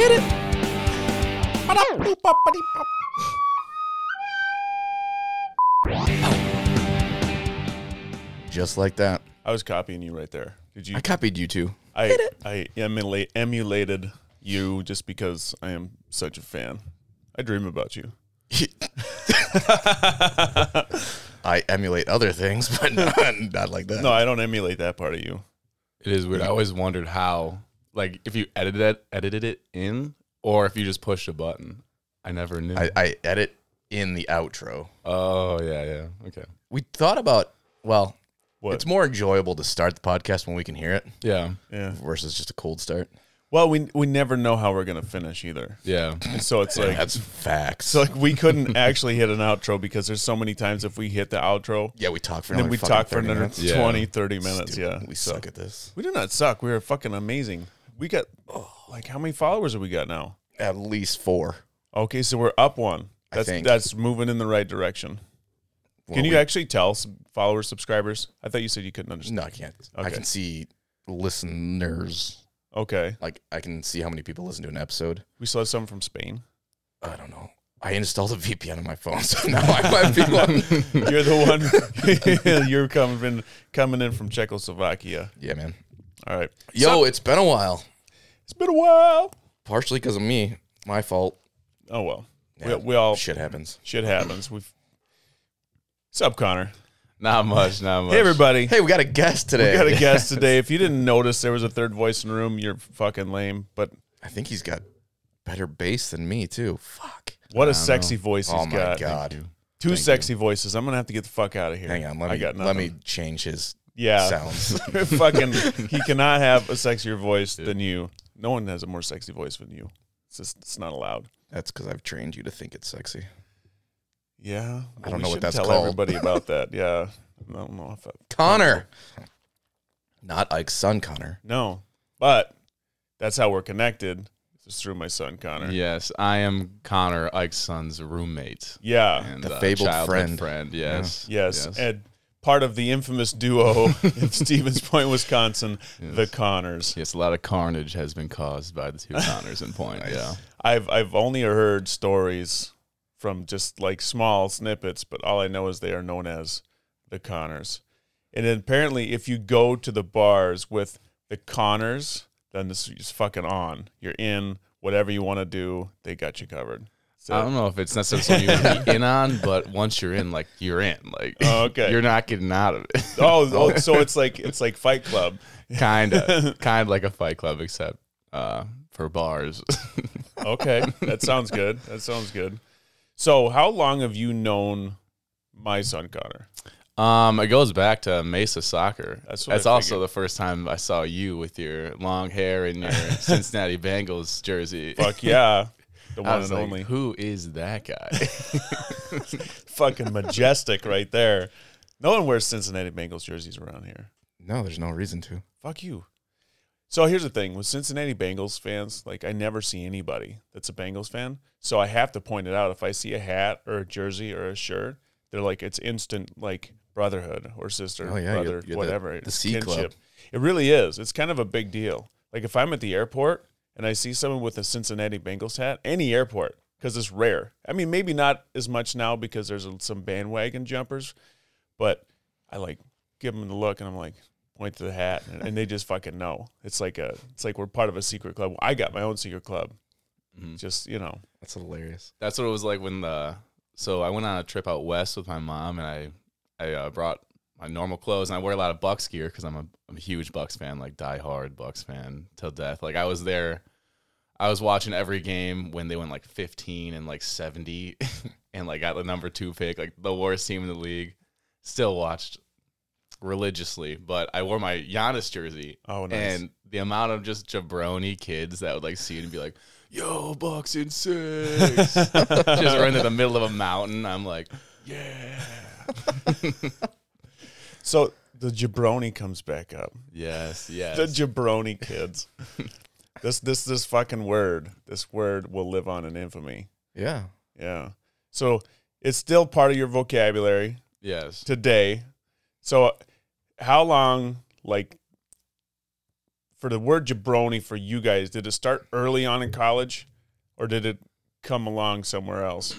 Hit it. Just like that. I was copying you right there. Did you? I copied you too. I I emulate emulated you just because I am such a fan. I dream about you. I emulate other things, but not, not like that. No, I don't emulate that part of you. It is weird. I always wondered how, like, if you edited it, edited it in, or if you just pushed a button. I never knew. I, I edit in the outro. oh yeah, yeah. Okay. We thought about, well, What? it's more enjoyable to start the podcast when we can hear it Yeah, Yeah. versus just a cold start. Well, we we never know how we're gonna finish either. yeah. So it's like That's facts. so like we couldn't actually hit an outro because there's so many times if we hit the outro, yeah, we talk for then we talk for another minutes. Yeah. 20, 30 minutes. Dude, yeah. we So- suck at this. We do not suck. We are fucking amazing. We got oh, like how many followers have we got now? At least four. Okay, so we're up one. I That's think. that's moving in the right direction. Well, Can you we- actually tell s- followers, subscribers? I thought you said you couldn't understand. No, I can't. I Okay. can see listeners. Okay, Like I can see how many people listen to an episode. we still have some from Spain. I don't know. I installed a VPN on my phone, so now I might be one. You're the one. you're coming in, coming in from Czechoslovakia. Yeah, man. All right. Yo, it's been a while. It's been a while. Partially because of me. My fault. Oh well. Yeah, we, we all Shit happens. shit happens. We've. Sup, Connor? Not much. Not much. Hey, everybody. Hey, we got a guest today. We got a guest today. If you didn't notice, there was a third voice in the room. You're fucking lame. But I think he's got better bass than me too. Fuck. what a don't sexy voice he's Oh my got. god. Two Thank sexy voices. I'm gonna have to get the fuck out of here. Hang on. Let I me got let nothing. me change his Yeah. sounds. fucking. He cannot have a sexier voice than you. No one has a more sexy voice than you. It's just it's not allowed. That's because I've trained you to think it's sexy. Yeah. I don't know what that's tell called. everybody about that. Yeah. I don't know if I, Connor. Not Ike's son, Connor. no, but that's how we're connected. It's through my son Connor. Yes, I am Connor Ike's son's roommate. Yeah. And, The uh, fabled childhood friend. Yes. Yes, and part of the infamous duo in Stevens Point, Wisconsin, the Connors. Yes, a lot of carnage has been caused by the two Connors in point. Yeah. I've I've only heard stories from just like small snippets, but all I know is they are known as the Connors. And then apparently, if you go to the bars with the Connors, then this is fucking on. You're in whatever you want to do. They got you covered. So, I don't know if it's necessarily something you want to be in on, but once you're in, like you're in, like Oh, okay. you're not getting out of it. oh, oh, so it's like it's like Fight Club. kind of, kind of like a Fight Club, except uh, for bars. Okay, that sounds good. That sounds good. So, how long have you known my son Connor? um, it goes back to Mesa soccer. That's That's, also the first time I saw you with your long hair and your Cincinnati Bengals jersey. Fuck yeah, the I one was and like, only. who is that guy? Fucking majestic right there. No one wears Cincinnati Bengals jerseys around here. No, there's no reason to. Fuck you. So here's the thing with Cincinnati Bengals fans, like I never see anybody that's a Bengals fan. So I have to point it out. If I see a hat or a jersey or a shirt, they're like it's instant like brotherhood or sister, Oh, yeah, you're- brother, you're whatever. the It's C club. It really is. It's kind of a big deal. Like if I'm at the airport and I see someone with a Cincinnati Bengals hat, any airport, because it's rare. I mean, maybe not as much now because there's some bandwagon jumpers, but I like give them the look and I'm like point to the hat and, and they just fucking know. It's like a it's like we're part of a secret club. I got my own secret club. Mhm. Just you know, That's hilarious. That's what it was like when the. So I went on a trip out west with my mom, and I I uh, brought my normal clothes, and I wear a lot of Bucks gear because I'm a, I'm a huge Bucks fan, like die hard Bucks fan till death. Like I was there, I was watching every game when they went like 15 and like 70, and like got the number two pick, like the worst team in the league. Still watched religiously, but I wore my Giannis jersey. Oh, nice. And the amount of just jabroni kids that would like see it and be like, "Yo, Bucks in six," just run to the middle of a mountain. I'm like, "Yeah, so the jabroni comes back up. yes, yes." The jabroni kids. This this this fucking word. This word will live on in infamy. Yeah. Yeah. So it's still part of your vocabulary yes. today. So how long like for the word jabroni for you guys, did it start early on in college, or did it come along somewhere else?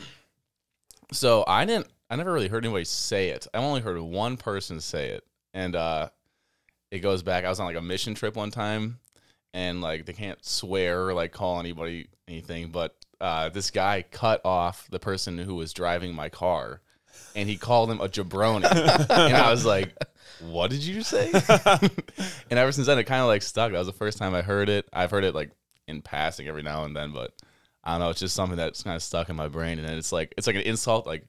So I didn't. I never really heard anybody say it. I only heard one person say it, and uh, it goes back. I was on like a mission trip one time, and like they can't swear or like call anybody anything, but uh, this guy cut off the person who was driving my car, and he called him a jabroni, and I was like, "What did you say?" and ever since then, it kind of like stuck. That was the first time I heard it. I've heard it like in passing every now and then, but I don't know. It's just something that's kind of stuck in my brain, and then it's like it's like an insult. Like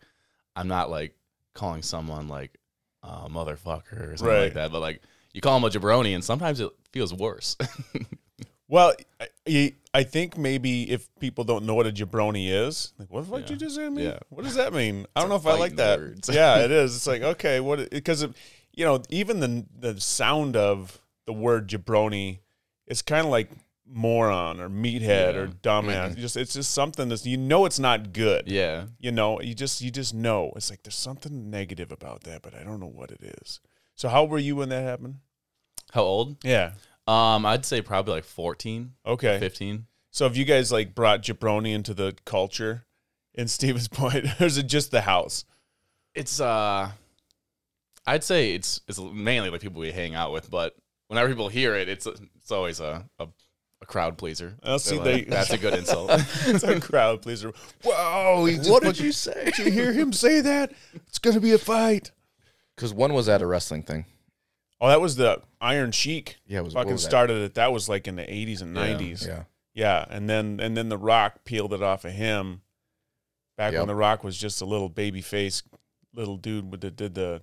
I'm not like calling someone like a motherfucker or something Right. like that, but like you call him a jabroni, and sometimes it feels worse. Well, I, I think maybe if people don't know what a jabroni is, like, what the fuck Yeah. did you just say to me? Yeah. What does that mean? I don't know if I like that. yeah, it is. It's like okay, what? Because you know, even the the sound of the word jabroni, it's kind of like moron or meathead or Yeah. dumbass. Mm-hmm. Just it's just something that's you know it's not good. yeah, You know, you just you just know it's like there's something negative about that, but I don't know what it is. So how were you when that happened? how old? Yeah. Um, I'd say probably like 14, Okay. 15. So have you guys like brought jabroni into the culture in Stevens Point, or is it just the house? It's uh, I'd say it's it's mainly like people we hang out with, but whenever people hear it, it's it's always a a, a crowd pleaser. I'll see like, they- that's a good insult. it's a crowd pleaser. Whoa! What did fucking- you say? Did you hear him say that? It's gonna be a fight. Because one was at a wrestling thing. Oh, that was the Iron Sheik. Yeah, it was what fucking was that? started it. That was like in the eighties and nineties. Yeah. Yeah, and then and then The Rock peeled it off of him. Back when The Rock was just a little baby face, little dude with the did the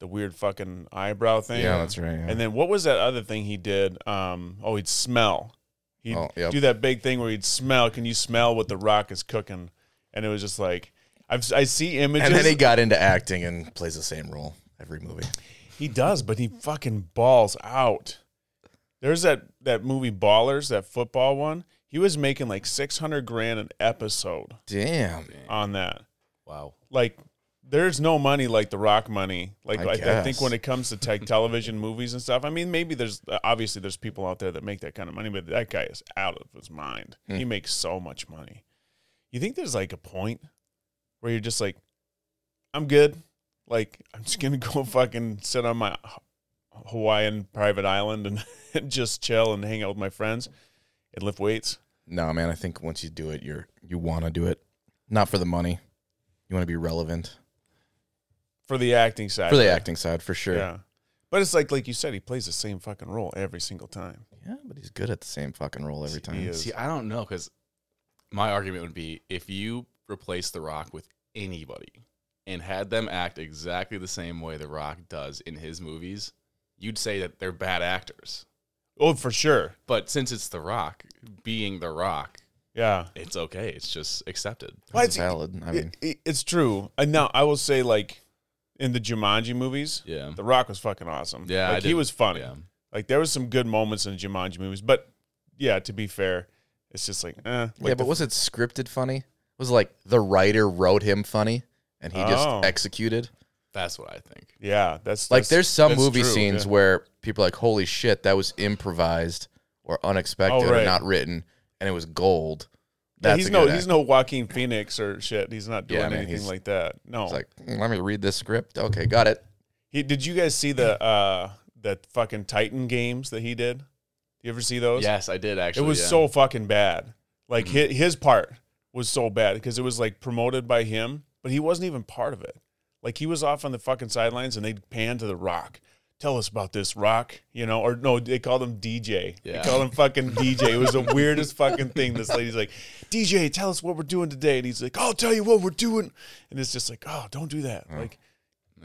the weird fucking eyebrow thing. Yeah, that's right. Yeah. And then what was that other thing he did? Um, oh, he'd smell. He'd Oh, yep. do that big thing where he'd smell. Can you smell what The Rock is cooking? And it was just like I've I see images. and then he got into acting and plays the same role every movie. He does, but he fucking balls out. There's that that movie Ballers, that football one. He was making like six hundred grand an episode Damn. on that. wow. Like, there's no money like the Rock money. Like, I I, I think when it comes to tech television movies and stuff, I mean, maybe there's obviously there's people out there that make that kind of money, but that guy is out of his mind. Hmm. He makes so much money. You think there's like a point where you're just like, I'm good. Like, I'm just gonna go fucking sit on my Hawaiian private island and, and just chill and hang out with my friends and lift weights. No, man. I think once you do it, you're you want to do it, not for the money. You want to be relevant For the acting side. for the of it. acting side, for sure. Yeah. But it's like like you said, he plays the same fucking role every single time. Yeah, but he's good at the same fucking role every time. See, I don't know because my argument would be if you replace The Rock with anybody and had them act exactly the same way The Rock does in his movies, you'd say that they're bad actors. Oh, for sure. But since it's The Rock, being The Rock, Yeah. it's okay. It's just accepted. Well, it's- valid. I mean, It- it- it's true. And now I will say, like in the Jumanji movies, Yeah. The Rock was fucking awesome. Yeah, I like he was funny. Yeah. Like there was some good moments in the Jumanji movies, but yeah, to be fair, it's just like, eh. Like yeah, but the- was it scripted funny? Was it like the writer wrote him funny and he just Oh. executed? That's what I think. yeah, that's Like that's- there's some that's movie true, scenes yeah. where people are like, holy shit, that was improvised or unexpected Oh, right. or not written, and it was gold. Yeah, That's he's a no good he's act. no Joaquin Phoenix or shit. He's not doing Yeah, man, anything he's- like that. No. It's like, "Mm, let me read this script. Okay, got it. he did you guys see the uh that fucking Titan games that he did? Did you ever see those? Yes, I did actually. It was yeah. so fucking bad. Like Mm-hmm. his, his part was so bad because it was like promoted by him, but he wasn't even part of it. Like he was off on the fucking sidelines and they'd pan to the rock. Tell us about this rock, you know, or no, they called him DJ. Yeah. They called him fucking DJ. It was the weirdest fucking thing. This lady's like, DJ, tell us what we're doing today. And he's like, I'll tell you what we're doing. And it's just like, oh, don't do that. Like,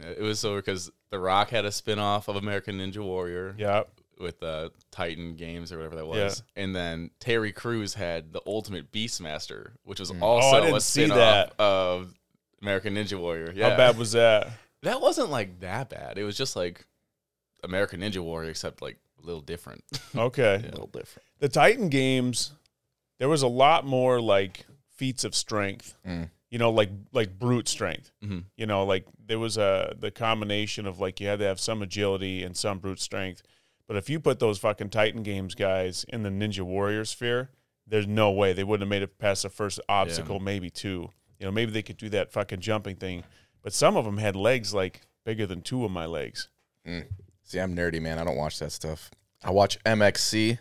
It was so because The Rock had a spin off of American Ninja Warrior. yeah. with uh, Titan Games or whatever that was. Yeah. And then Terry Crews had the Ultimate Beastmaster, which was Oh, I also didn't a see spin that. of American Ninja Warrior. Yeah. How bad was that? that wasn't like that bad. It was just like American Ninja Warrior, except like a little different. Okay. A little different. the Titan games, there was a lot more like feats of strength. Mm. You know, like like brute strength. Mhm. You know, like there was a the combination of like you had to have some agility and some brute strength. But if you put those fucking Titan Games guys in the Ninja Warrior sphere, there's no way they wouldn't have made it past the first obstacle, maybe two. You know, maybe they could do that fucking jumping thing. But some of them had legs like bigger than two of my legs. Mm. See, I'm nerdy, man. I don't watch that stuff. I watch MXC,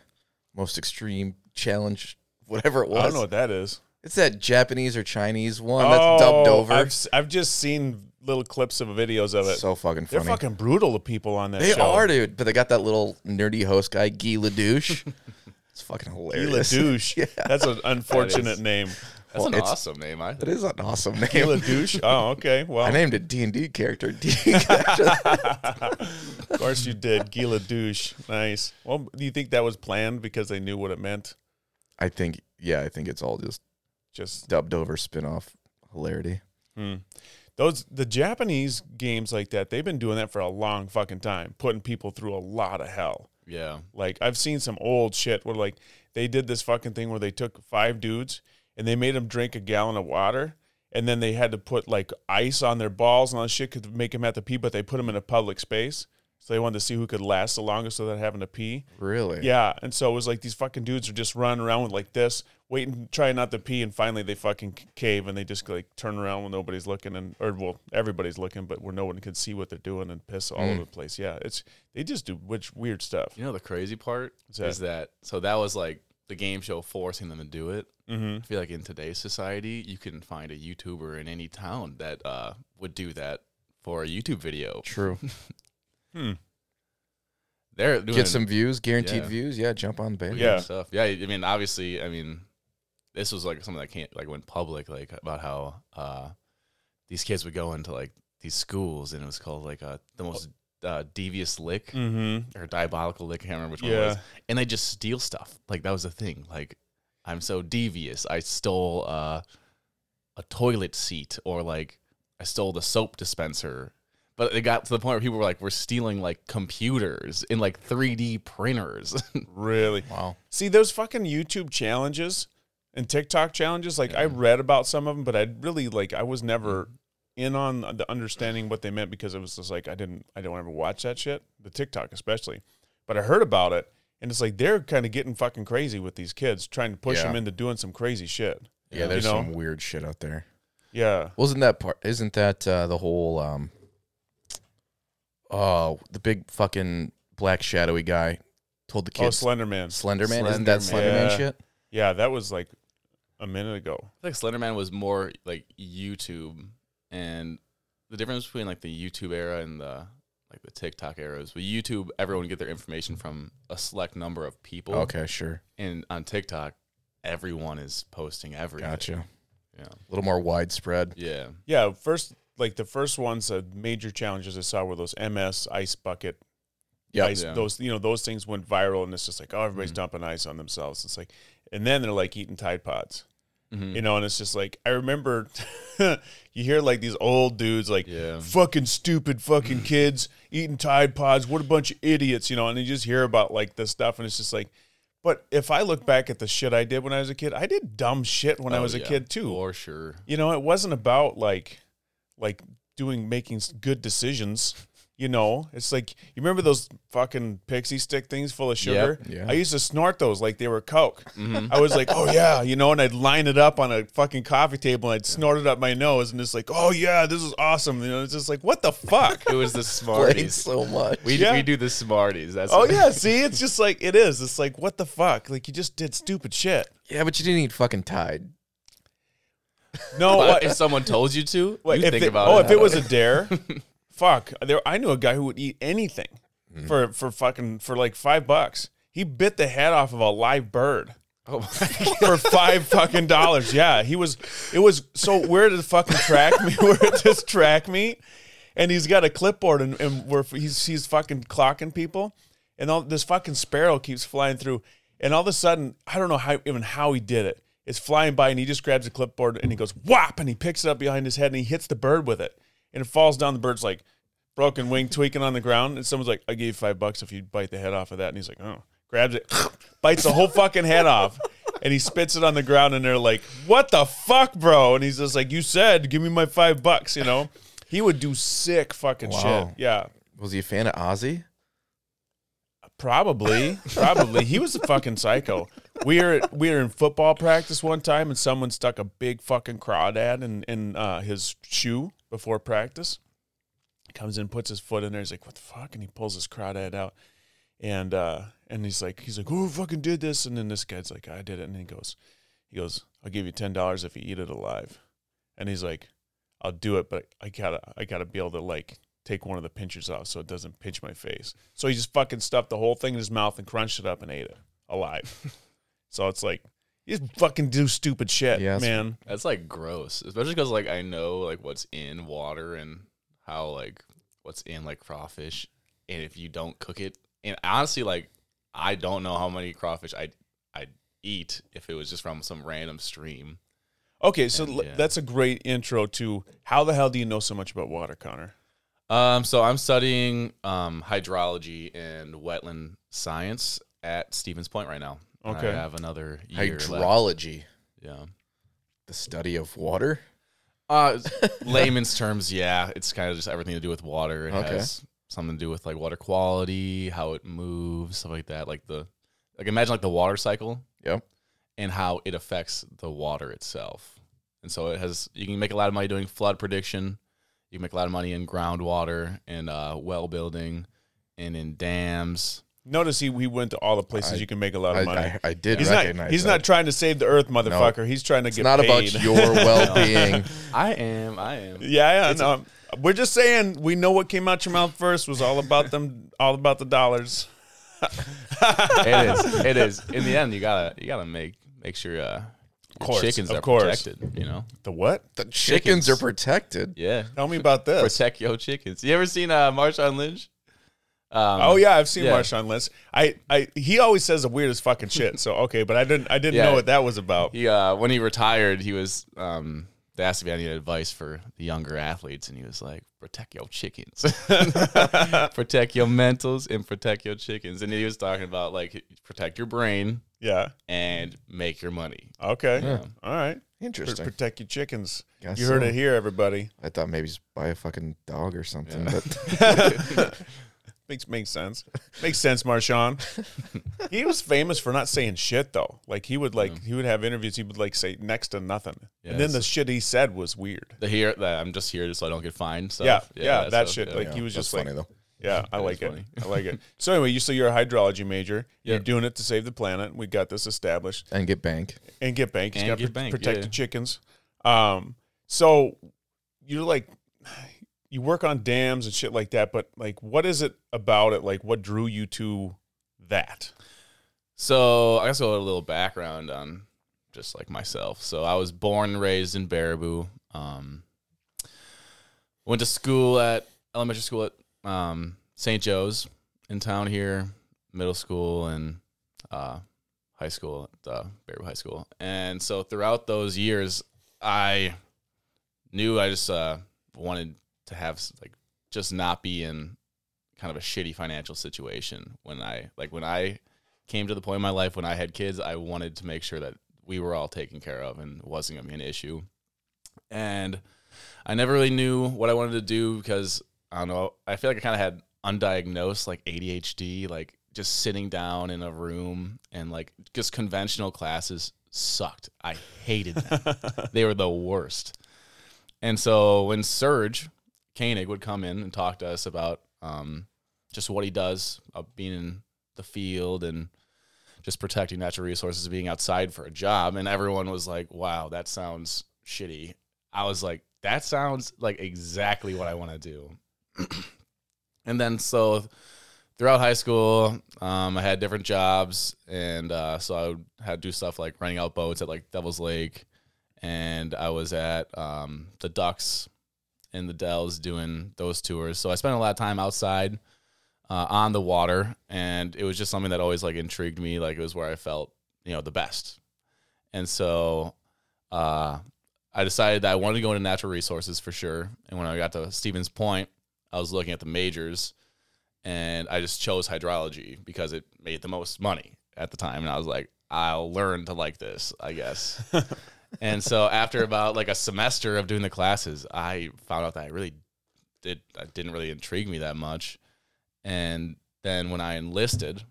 Most Extreme Challenge, whatever it was. I don't know what that is. It's that Japanese or Chinese one that's dubbed oh, over. Oh, I've, s- I've just seen little clips of videos of it. so fucking funny. They're fucking brutal to people on that they show. are, dude. But they got that little nerdy host guy, Guy LeDouche. it's fucking hilarious. Gila hilarious. douche. That's an unfortunate is. name. That's Well, an it's- awesome name. I That is an awesome name. Guy LeDouche. Oh, okay. Well, I named a D&D character. D- of course you did. Guy LeDouche. Nice. Well, do you think that was planned because they knew what it meant? I think, yeah, I think it's all just Just dubbed over spin-off hilarity. hmm. those the Japanese games like that. They've been doing that for a long fucking time, putting people through a lot of hell. yeah. Like I've seen some old shit where like they did this fucking thing where they took five dudes and they made them drink a gallon of water and then they had to put like ice on their balls and all that shit could make them have to pee, but they put them in a public space. So they wanted to see who could last the longest without having to pee. Really? Yeah, and so it was like these fucking dudes are just running around with like this, waiting, trying not to pee, and finally they fucking cave and they just like turn around when nobody's looking, and or well everybody's looking, but where no one can see what they're doing and piss all over mm. the place. Yeah, it's they just do which weird stuff. You know the crazy part is that? is that so that was like the game show forcing them to do it. Mm-hmm. I feel like in today's society, you can find a YouTuber in any town that uh, would do that for a YouTube video. True. Hmm. They're doing Get some views, guaranteed Yeah. views. Yeah, jump on, baby. Yeah. stuff. Yeah, I mean, obviously, I mean, this was like something that can't like went public, like about how uh, these kids would go into like these schools, and it was called like uh, the most uh, devious lick Mm-hmm. or diabolical lick. I can't remember which one it was. And they just steal stuff. Like that was the thing. Like I'm so devious. I stole uh, a toilet seat, or like I stole the soap dispenser. But it got to the point where people were like, "We're stealing like computers and like 3D printers." Really? Wow. See those fucking YouTube challenges and TikTok challenges. Like I read about some of them, but I really like I was never in on the understanding what they meant because it was just like I didn't I don't ever watch that shit. The TikTok especially, but I heard about it and it's like they're kind of getting fucking crazy with these kids, trying to push Yeah. them into doing some crazy shit. Yeah, You there's know? some weird shit out there. Yeah. Wasn't that part? Isn't that uh, the whole? um Oh, the big fucking black shadowy guy told the kids. Oh, kids Slenderman. Slenderman. Isn't that Slenderman. Slenderman Yeah. shit? Yeah, that was like a minute ago. I think Slenderman was more like YouTube, and the difference between like the YouTube era and the like the TikTok era is with YouTube, everyone get their information from a select number of people. Okay, sure, And on TikTok, everyone is posting everything. gotcha. Yeah. A little more widespread. Yeah. Yeah, first like the first ones, uh, major challenges I saw were those MS ice bucket Yeah, ice, Yeah. those you know those things went viral and it's just like oh everybody's Mm-hmm. dumping ice on themselves it's like and then they're like eating tide pods Mhm. you know and it's just like i remember you hear like these old dudes like Yeah. fucking stupid fucking kids eating tide pods what a bunch of idiots you know and you just hear about like this stuff and it's just like but if i look back at the shit i did when i was a kid i did dumb shit when i Oh, was a kid too For sure. you know it wasn't about like like doing making good decisions you know it's like you remember those fucking pixie stick things full of sugar Yeah. i used to snort those like they were coke Mm-hmm. i was like oh yeah you know and i'd line it up on a fucking coffee table and i'd snort it up my nose and it's like oh yeah this is awesome you know it's just like what the fuck It was the Smarties. so much. We, Yeah. we do the Smarties. That's oh yeah see it's just like it is it's like what the fuck like you just did stupid shit yeah, but you didn't eat fucking Tide. no what- if someone told you to, what, you if think it, about oh, it. Oh, if it was a dare, fuck. There, I knew a guy who would eat anything mm-hmm. for for fucking for like five bucks. He bit the head off of a live bird oh for five fucking dollars. Yeah, he was. It was so where did the fucking track me? Where did this track me? And he's got a clipboard and, and where he's he's fucking clocking people, and all this fucking sparrow keeps flying through, and all of a sudden I don't know how even how he did it. It's flying by and he just grabs a clipboard and he goes whop and he picks it up behind his head and he hits the bird with it and it falls down. The bird's like broken wing tweaking on the ground and someone's like, "I gave you five bucks if you bite the head off of that." And he's like, "Oh." Grabs it, bites the whole fucking head off, and he spits it on the ground. And they're like, "What the fuck, bro?" And he's just like, "You said, give me my five bucks." You know, he would do sick fucking Wow. shit. Yeah, Was he a fan of Ozzy? Probably, probably. He was a fucking psycho. We were we were in football practice one time, and someone stuck a big fucking crawdad in in uh, his shoe before practice. Comes in, puts his foot in there. He's like, "What the fuck?" And he pulls his crawdad out, and uh, and he's like, he's like, "Who fucking did this?" And then this guy's like, "I did it." And he goes, he goes, "I'll give you ten dollars if you eat it alive." And he's like, "I'll do it, but I gotta I gotta be able to like take one of the pinchers off so it doesn't pinch my face. So he just fucking stuffed the whole thing in his mouth and crunched it up and ate it alive. so it's like you just fucking do stupid shit, Yes. man. That's like gross, especially because like I know like what's in water and how like what's in like crawfish, and if you don't cook it, and honestly, like I don't know how many crawfish I I eat if it was just from some random stream. Okay, so And, l- yeah. that's a great intro to how the hell do you know so much about water, Connor? Um, so I'm studying um hydrology and wetland science at Stevens Point right now. And Okay. I have another year left. Hydrology, Yeah. the study of water. Uh, layman's terms, yeah, it's kind of just everything to do with water. It Okay. has something to do with like water quality, how it moves, stuff like that. Like the, like imagine like the water cycle Yep. and how it affects the water itself. And so it has, you can make a lot of money doing flood prediction. You can make a lot of money in groundwater and uh, well building and in dams. Notice he he went to all the places I- you can make a lot of money. I, I did he's recognize not he's that. not trying to save the earth, motherfucker. He's trying to get paid. It's not paid. about your well-being. I am, I am. Yeah, yeah. No, we're just saying we know what came out your mouth first was all about them, all about the dollars. it is. It is. In the end, you gotta you gotta make make sure uh, your course, chickens of are course. protected. You know. The what? The chickens, Chickens. are protected. Yeah. Tell me about this. Protect your chickens. You ever seen uh, Marshawn Lynch? Um, Oh yeah, I've seen yeah. Marshawn Lynch. I, I he always says the weirdest fucking shit. So okay, but I didn't I didn't Yeah. know what that was about. He uh, when he retired, he was um, they asked if he had any advice for the younger athletes, and he was like, "Protect your chickens, protect your mentals, and protect your chickens." And he was talking about like protect your brain Yeah. and make your money. Okay. Yeah. All right. Pr- Interesting. Protect your chickens. Guess you heard so. it here, everybody. I thought maybe just buy a fucking dog or something. Yeah. But Makes makes sense. Makes sense, Marshawn. he was famous for not saying shit though. Like he would like he would have interviews. He would like say next to nothing, Yeah, and then the shit he said was weird. The here that I'm just here so I don't get fined. So Yeah, yeah, that stuff, shit, yeah. like, yeah, he was that's just like- funny though. Yeah, I like it. funny. I like it. So anyway, you so you're a hydrology major. You're Yeah. doing it to save the planet. We got this established. And get bank. And get bank. He's And got get to bank, protect yeah. the chickens. Um, so you're like, you work on dams and shit like that. But like, what is it about it? Like, what drew you to that? So I guess I'll a little background on just like myself. So I was born and raised in Baraboo. Um, went to school at elementary school at um, St. Joe's in town here, middle school and uh, high school at uh, Baraboo High School. And so throughout those years, I knew I just uh, wanted to have like just not be in kind of a shitty financial situation when I like when I came to the point in my life when I had kids, I wanted to make sure that we were all taken care of and it wasn't gonna be an issue. And I never really knew what I wanted to do because I don't know. I feel like I kind of had undiagnosed like ADHD, like just sitting down in a room and like just conventional classes sucked. I hated them. they were the worst. And so when Serge Koenig would come in and talk to us about um, just what he does, uh, being in the field and just protecting natural resources, being outside for a job, and everyone was like, "Wow, that sounds shitty." I was like, "That sounds like exactly what I want to do." and then so throughout high school, um, I had different jobs, and uh, so I had to do stuff like running out boats at like Devil's Lake, and I was at um, the Ducks in the Dells doing those tours. So I spent a lot of time outside uh, on the water, and it was just something that always like intrigued me. Like it was where I felt you know the best, and so uh, I decided that I wanted to go into natural resources for sure. And when I got to Stevens Point, I was looking at the majors, and I just chose hydrology because it made the most money at the time, and I was like, I'll learn to like this, I guess. and so after about like a semester of doing the classes, I found out that I really did that didn't really intrigue me that much. And then when I enlisted,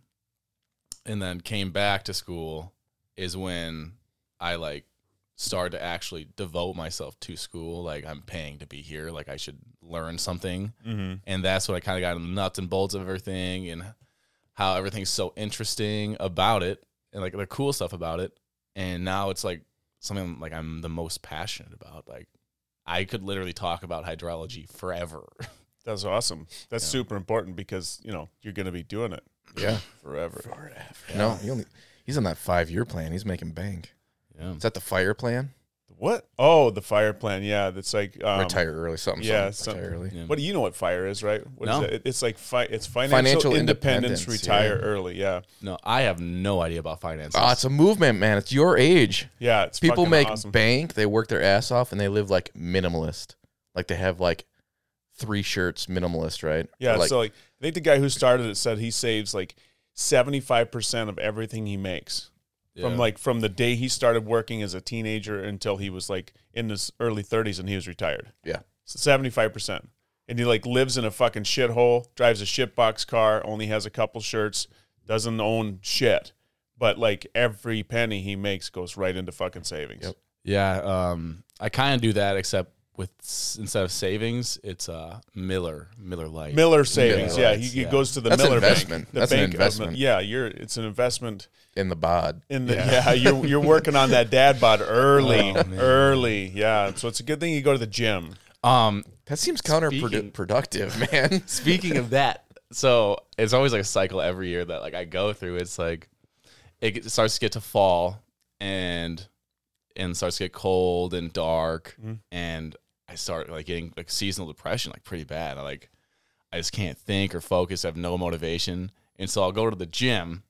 and then came back to school is when I like started to actually devote myself to school. Like I'm paying to be here. Like I should learn something. Mm-hmm. And that's when I kind of got in the nuts and bolts of everything and how everything's so interesting about it and like the cool stuff about it. And now it's like something like I'm the most passionate about. Like I could literally talk about hydrology forever. That's awesome. That's Yeah. super important because you know you're going to be doing it Yeah. forever. forever. No, he only he's on that five year plan. He's making bank. yeah. Is that the fire plan? What? Oh, the fire plan. Yeah, that's like um, retire early, something. yeah, something. retire early. Yeah. What do you know what fire is, right? What is No. it? It's like fi- it's financial, Financial independence, independence, retire yeah. early. Yeah, No, I have no idea about finances. Oh, it's a movement, man. It's your age. yeah. It's People make awesome. bank. They work their ass off, and they live like minimalist. Like they have like three shirts, minimalist, right? Yeah, like, so like I think the guy who started it said he saves like seventy five percent of everything he makes from like from the day he started working as a teenager until he was like in his early thirties and he was retired. Yeah. seventy five percent, and he like lives in a fucking shithole, drives a shitbox car, only has a couple shirts, doesn't own shit, but like every penny he makes goes right into fucking savings. Yep. Yeah, um, I kind of do that, except with instead of savings, it's uh Miller Miller Lite. Miller savings, Miller yeah, Lights, he, he yeah. goes to the That's Miller investment. Bank. The That's an bank of- investment. yeah, you're it's an investment in the bod. in the yeah, you're you're working on that dad bod early, Oh, early. Yeah, so it's a good thing you go to the gym. Um, That seems counterproductive, man. speaking of that, so it's always like a cycle every year that like I go through. It's like it starts to get to fall and and starts to get cold and dark, Mhm. and I start like getting like seasonal depression, like pretty bad. I like I just can't think or focus. I have no motivation, and so I'll go to the gym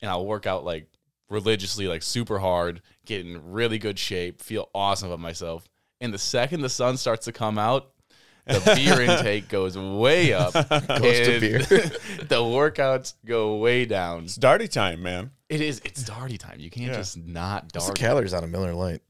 and I'll work out like religiously, like super hard, get in really good shape, feel awesome about myself. And the second the sun starts to come out, the beer intake goes way up. Goes to beer. the workouts go way down. It's darty time, man. It is. It's darty time. You can't Yeah. just not What's the darty. calories on a Miller Lite?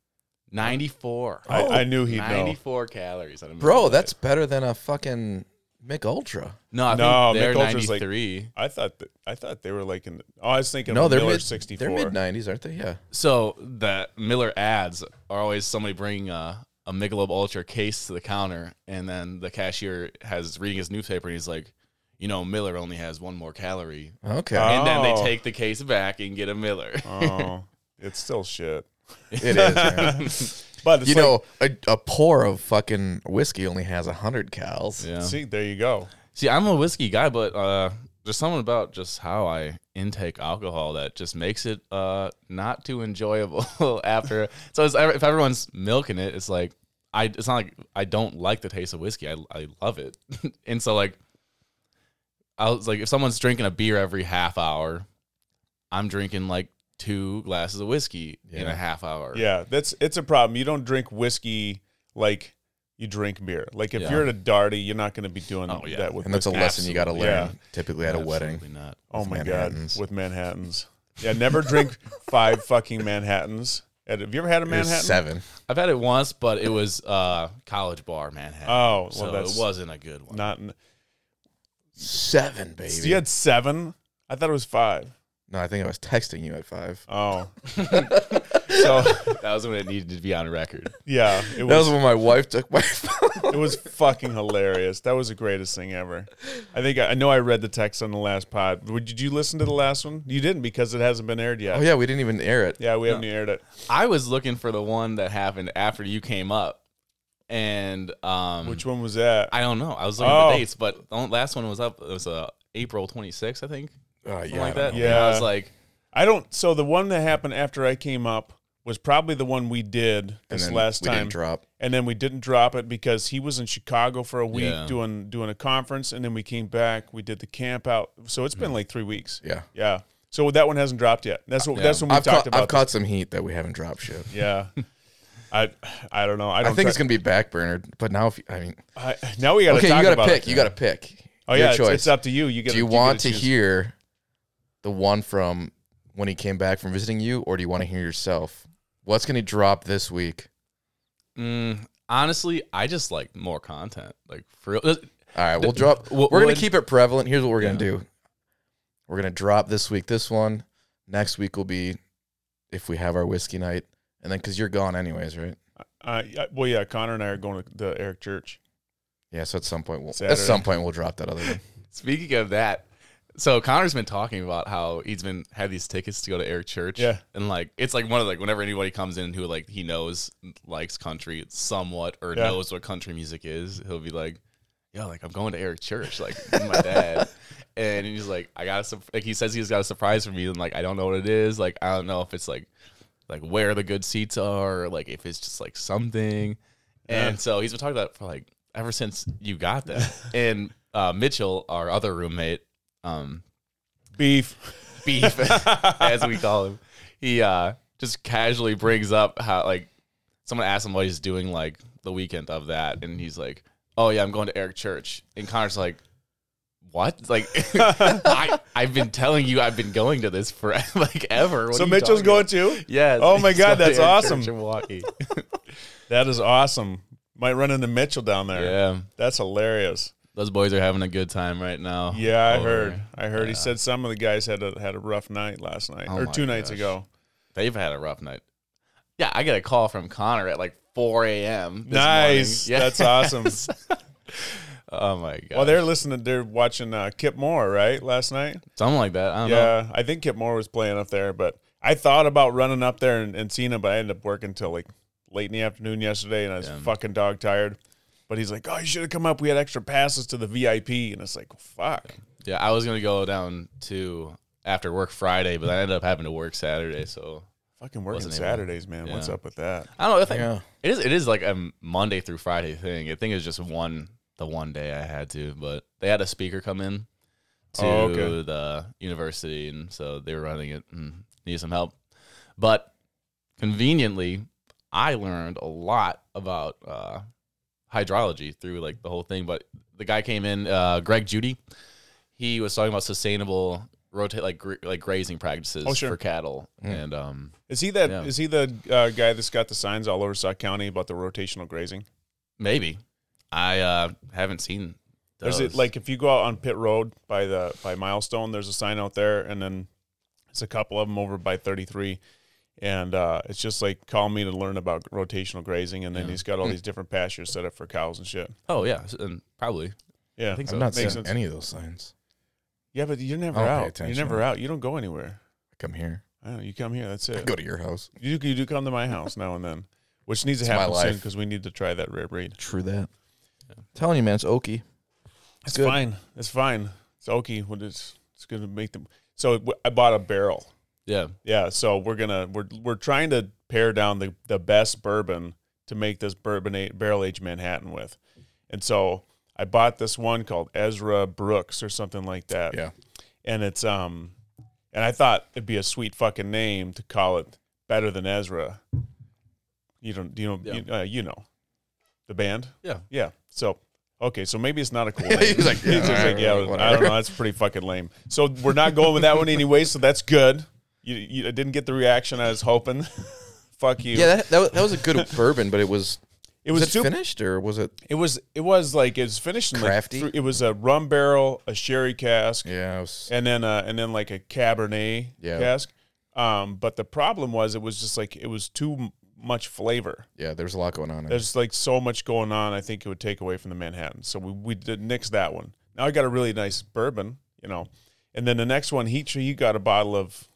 Ninety four. I, I knew he'd know. 94 calories. on a Bro, Miller that's Lite. better than a fucking Mich Ultra. no. I No, think they're Mich Ultra's like- 93. I thought that I thought they were like in. Oh, I was thinking No, of they're Miller mid sixty They're mid nineties, aren't they? Yeah. So the Miller ads are always somebody bringing a, a Michelob Ultra case to the counter, and then the cashier has reading his newspaper, and he's like, "You know, Miller only has one more calorie." Okay. Uh, And then they Oh. take the case back and get a Miller. Oh, it's still shit. It is. But it's you like, know, a, a pour of fucking whiskey only has hundred cals. yeah. see, there you go. See, I'm a whiskey guy, but uh, there's something about just how I intake alcohol that just makes it uh, not too enjoyable after. So it's, if everyone's milking it, it's like I. It's not like I don't like the taste of whiskey. I I love it, and so like I was like, if someone's drinking a beer every half hour, I'm drinking like two glasses of whiskey in a half hour. Yeah, that's it's a problem. You don't drink whiskey like you drink beer. Like if Yeah. you're at a darty, you're not going to be doing Oh, yeah. that with. And that's a whiskey. lesson you got to learn Yeah. typically at a wedding. Absolutely not. Oh my Manhattans. god, with Manhattan's. Yeah, never drink five fucking Manhattans. Have you ever had a Manhattan? seven. I've had it once, but it was uh, college bar Manhattan. Oh, well, so that's it wasn't a good one. Not. Seven, baby. So you had seven. I thought it was five. No, I think I was texting you at five. Oh, so that was when it needed to be on record. yeah, it That was was. when my wife took my phone. It was fucking hilarious. That was the greatest thing ever. I think I, I know I read the text on the last pod. Would- Did you listen to the last one? You didn't because it hasn't been aired yet. Oh yeah, we didn't even air it. Yeah, we haven't aired it. I was looking for the one that happened after you came up, and um, Which one was that? I don't know. I was looking Oh. at the dates, but the last one was up. It was uh, April 26th, I think, Something yeah, like I that. know. And I was like, I don't. So the one that happened after I came up was probably the one we did this then last we time, didn't drop. and then we didn't drop it because he was in Chicago for a week Yeah. doing doing a conference, and then we came back. We did the camp out. So it's been Mm. like three weeks. Yeah, Yeah. So that one hasn't dropped yet. That's what. Yeah. That's when we I've talked caught, about. I've caught some heat that we haven't dropped shit. Yeah. I I don't know. I I, don't. think try- it's gonna be backburnered, but now if you, I mean, I, now we got to okay, talk you got about pick. it. You got to pick. Oh Your yeah, it's, choice. it's up to you. You get. do you want to hear the one from when he came back from visiting you, or do you want to hear yourself? What's gonna drop this week? mm, honestly, I just like more content. Like for real. All right, we'll drop. We're gonna keep it prevalent. Here's what we're gonna Yeah. do. We're gonna drop this week this one. Next week will be if we have our whiskey night, and then because you're gone anyways, right? Uh, well, yeah, Connor and I are going to the Eric Church. Yeah. So at some point, we'll Saturday. at some point we'll drop that other one. Speaking of that, so Connor's been talking about how he's been had these tickets to go to Eric Church. Yeah. And like it's like one of like whenever anybody comes in who like he knows likes country somewhat or Yeah. knows what country music is, he'll be like, Yo, like I'm going to Eric Church, like my dad. And he's like, I got a like he says he's got a surprise for me, and like I don't know what it is. Like I don't know if it's like like where the good seats are, or like if it's just like something. Yeah. And so he's been talking about it for like ever since you got that. and uh, Mitchell, our other roommate, um, Beef. beef as we call him, he uh, just casually brings up how like someone asked him what he's doing like the weekend of that, and he's like, "Oh yeah, I'm going to Eric Church," and Connor's like. What? Like, I, I've been telling you, I've been going to this for like ever. What So Mitchell's going too? Yeah. Oh my God, that's awesome. In Milwaukee. That is awesome. Might run into Mitchell down there. yeah, That's hilarious. Those boys are having a good time right now. Yeah, I over heard. I heard. He said some of the guys had a had a rough night last night Oh or two nights ago. They've had a rough night. Yeah, I get a call from Connor at like 4 a.m. Nice. Yeah. That's awesome. oh my god. well, they're listening. They're watching uh, Kip Moore right last night. something like that. I don't know. Yeah, I think Kip Moore was playing up there, but I thought about running up there and, and seeing him, but I ended up working till like late in the afternoon yesterday, and I was Yeah. fucking dog tired. But he's like, "Oh, you should have come up. We had extra passes to the VIP," and it's like, "Fuck." Yeah, I was gonna go down to after work Friday, but I ended up having to work Saturday. So Fucking working Wasn't able- Saturdays, man. What's up with that? I don't know. I think Yeah. it is. It is like a Monday through Friday thing. I think it was just one the one day I had to, but they had a speaker come in to Oh, okay. the university, and so they were running it and needed some help. But conveniently, I learned a lot about uh, hydrology through like the whole thing. But the guy came in, uh, Greg Judy. He was talking about sustainable rotate like gr- like grazing practices Oh, sure. for cattle, Hmm. and um, Is he that? Is Yeah. he the uh, guy that's got the signs all over Sauk County about the rotational grazing? maybe I uh, haven't seen. There's those. it like if you go out on Pit Road by the by Milestone, there's a sign out there, and then it's a couple of them over by 33, and uh, it's just like call me to learn about rotational grazing, and then Yeah. he's got all these different pastures set up for cows and shit. oh yeah, and probably Yeah, I think so. I'm not Makes seeing sense. any of those signs. yeah, but you're never I don't pay out. You're never out. You don't go anywhere. I come here. I know. You come here. That's I it. go to your house. You you do come to my house now and then, which needs to It's my happen soon because we need to try that rare breed. True that. Telling you, man, it's oaky. It's good. fine. It's fine. It's okay. What it's it's gonna make them. So I bought a barrel. Yeah. Yeah. So we're gonna we're we're trying to pare down the the best bourbon to make this bourbon barrel aged Manhattan with, and so I bought this one called Ezra Brooks or something like that. Yeah. And it's um, and I thought it'd be a sweet fucking name to call it better than Ezra. You don't you know Yeah. you, uh, you know, the band. Yeah. Yeah. So okay, so maybe it's not a cool name. he was like, He's yeah, just all like, yeah. I don't know. That's pretty fucking lame. So we're not going with that one anyway. So that's good. You, you I didn't get the reaction I was hoping. Fuck you. Yeah, that, that, was, that was a good bourbon, but it was. it Was, was, it super, finished or was it? It was. It was like it was finished in like Crafty? three- it was a rum barrel, a sherry cask, Yeah, was. and then uh, and then like a cabernet Yeah. cask. Um, but the problem was it was just like it was too much flavor. Yeah, there's a lot going on. There's like so much going on. I think it would take away from the Manhattan. So we we did nix that one. Now I got a really nice bourbon, you know, and then the next one he he got a bottle of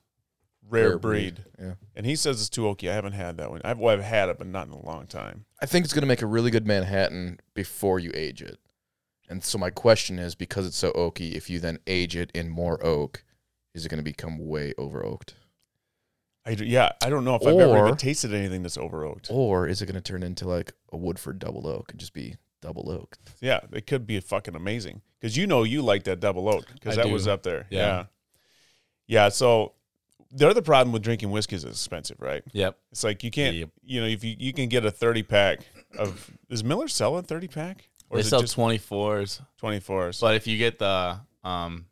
rare, Rare breed. breed, yeah. and he says it's too oaky. I haven't had that one. I've well, I've had it, but not in a long time. I think it's going to make a really good Manhattan before you age it. And so my question is, because it's so oaky, if you then age it in more oak, is it going to become way over oaked, I d- yeah, I don't know if I've ever even tasted anything that's over oaked. or is it going to turn into like a Woodford double oak and just be double oaked? Yeah, it could be fucking amazing because you know you like that double oak because that do. was up there. Yeah. yeah, yeah. So the other problem with drinking whiskey is it's expensive, right? Yep. It's like you can't, Yep. you know, if you, you can get a 30 pack of, does Miller sell a 30 pack? Or They is sell it just 24s, 24s? but if you get the um,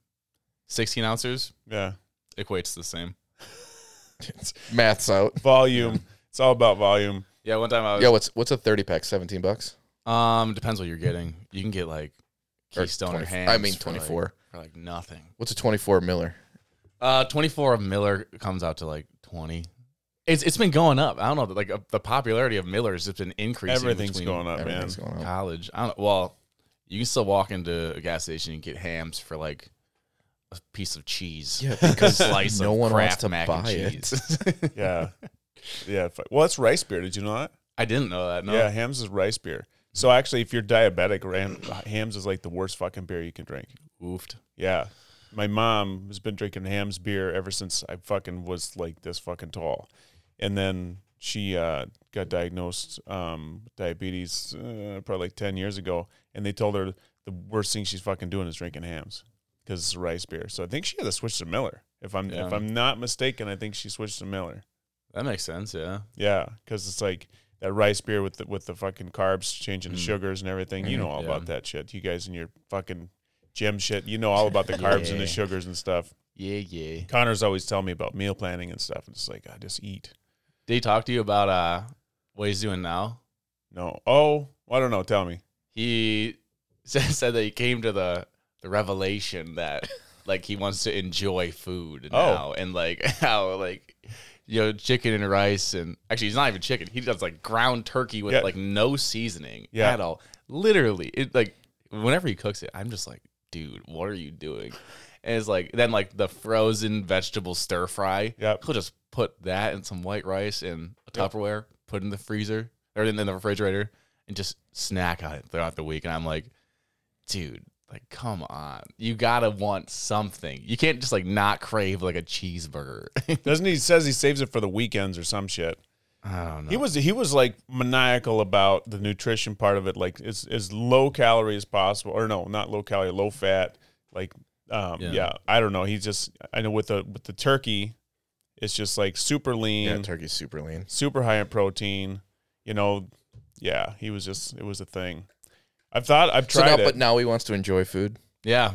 16 ounces, yeah. equates the same. Math's out. Volume. it's all about volume. Yeah, one time I was. Yo, what's what's a thirty pack? Seventeen bucks. um, depends what you're getting. You can get like Keystone or, 20 Hamm's. I mean for, like- for like nothing. What's a twenty four Miller? Uh, 24 of Miller comes out to like 20. It's it's been going up. I don't know. Like uh, the popularity of Miller has just been increasing. Everything's between going up, man. Everything's going on. College. I don't know. Well, you can still walk into a gas station and get Hamm's for like a piece of cheese. Yeah, because slice no of one wants to mac buy and it. cheese. Yeah, yeah. fu- Well, that's rice beer. Did you know that? I didn't know that. No. Yeah, Hamm's is rice beer. So actually, if you're diabetic, Ram, Hamm's is like the worst fucking beer you can drink. Oofed. Yeah. My mom has been drinking Hamm's beer ever since I fucking was like this fucking tall. And then she uh, got diagnosed um, with diabetes uh, probably like 10 years ago. And they told her the worst thing she's fucking doing is drinking Hamm's because it's a rice beer. So I think she had to switch to Miller. If I'm Yeah. if I'm not mistaken, I think she switched to Miller. That makes sense. Yeah. Yeah, because it's like that rice beer with the with the fucking carbs changing the Mm. sugars and everything. You know all Yeah. about that shit. You guys and your fucking gym shit. You know all about the carbs and the sugars and stuff. Yeah. Yeah. Connor's always telling me about meal planning and stuff. And it's like I just eat. Did he talk to you about uh what he's doing now? No. Oh, I don't know. Tell me. He said, said that he came to the the revelation that like he wants to enjoy food Oh. now and like how like you know chicken and rice and actually he's not even chicken he does like ground turkey with Yeah. like no seasoning Yeah. at all literally it like whenever he cooks it i'm just like dude what are you doing and it's like then like the frozen vegetable stir fry Yep. he'll just put that and some white rice in a Yep. tupperware put in the freezer or in, in the refrigerator and just snack on it throughout the week and i'm like dude like come on you gotta want something you can't just like not crave like a cheeseburger Doesn't he says he saves it for the weekends or some shit? I don't know He was he was like maniacal about the nutrition part of it, like as as low calorie as possible, or no, not low calorie, low fat. Like, um, yeah. Yeah. I don't know. He's just I know with the with the turkey, it's just like super lean, Yeah, turkey's super lean. super high in protein. You know, yeah, he was just it was a thing. I've thought I've So tried now, it. but now he wants to enjoy food. yeah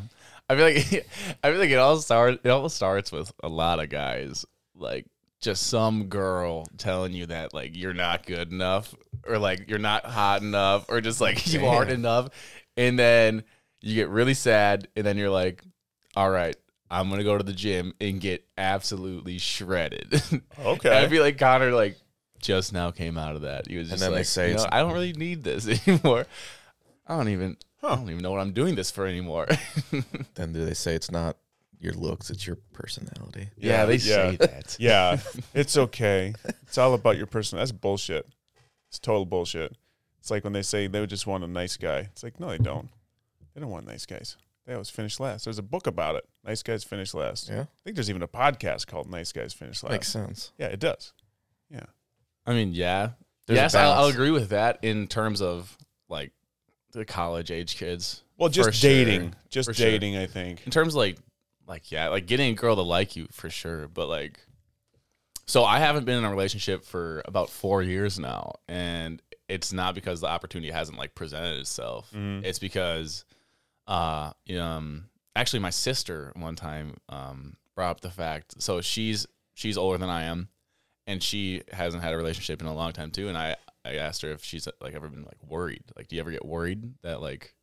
i feel like i feel like it all starts it all starts with a lot of guys like just some girl telling you that like you're not good enough or like you're not hot enough or just like you aren't enough. And then you get really sad and then you're like all right i'm gonna go to the gym and get absolutely shredded. Okay. i feel like connor like just now came out of that. He was And just then they say you know, it's- i don't really need this anymore. I don't even i don't even know what i'm doing this for anymore. Then do they say it's not your looks, it's your personality? yeah, they say that yeah, it's okay. It's all about your person. That's bullshit. It's total bullshit. It's like when they say they just want a nice guy. It's like no, they don't. They don't want nice guys. They always finish last. There's a book about it. Nice guys finish last. Yeah, I think there's even a podcast called Nice Guys Finish Last. makes sense. Yeah, it does. Yeah. I mean, yeah. There's yes, I'll, I'll agree with that in terms of like the college age kids. Well, just For sure. dating. Just For sure. dating, I think. In terms of like, like yeah, like getting a girl to like you for sure. But like, so I haven't been in a relationship for about four years now, and it's not because the opportunity hasn't like presented itself. Mhm. It's because, uh, um, actually, my sister one time um brought up the fact. So she's she's older than I am, and she hasn't had a relationship in a long time too. And I I asked her if she's like ever been like worried. Like, do you ever get worried that like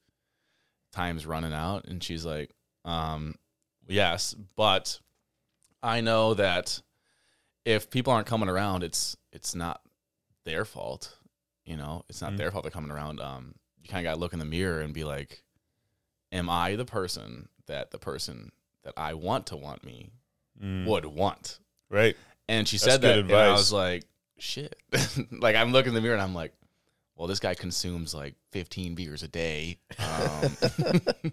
time's running out? And she's like, um, yes, but I know that if people aren't coming around, it's it's not their fault. You know, it's not Mhm. their fault they're coming around. Um, you kind of got to look in the mirror and be like, am I the person that the person that I want to want me Mm. would want? Right. And she That's said that, and I was like, shit. like I'm looking in the mirror and I'm like, well, this guy consumes like 15 beers a day. Um,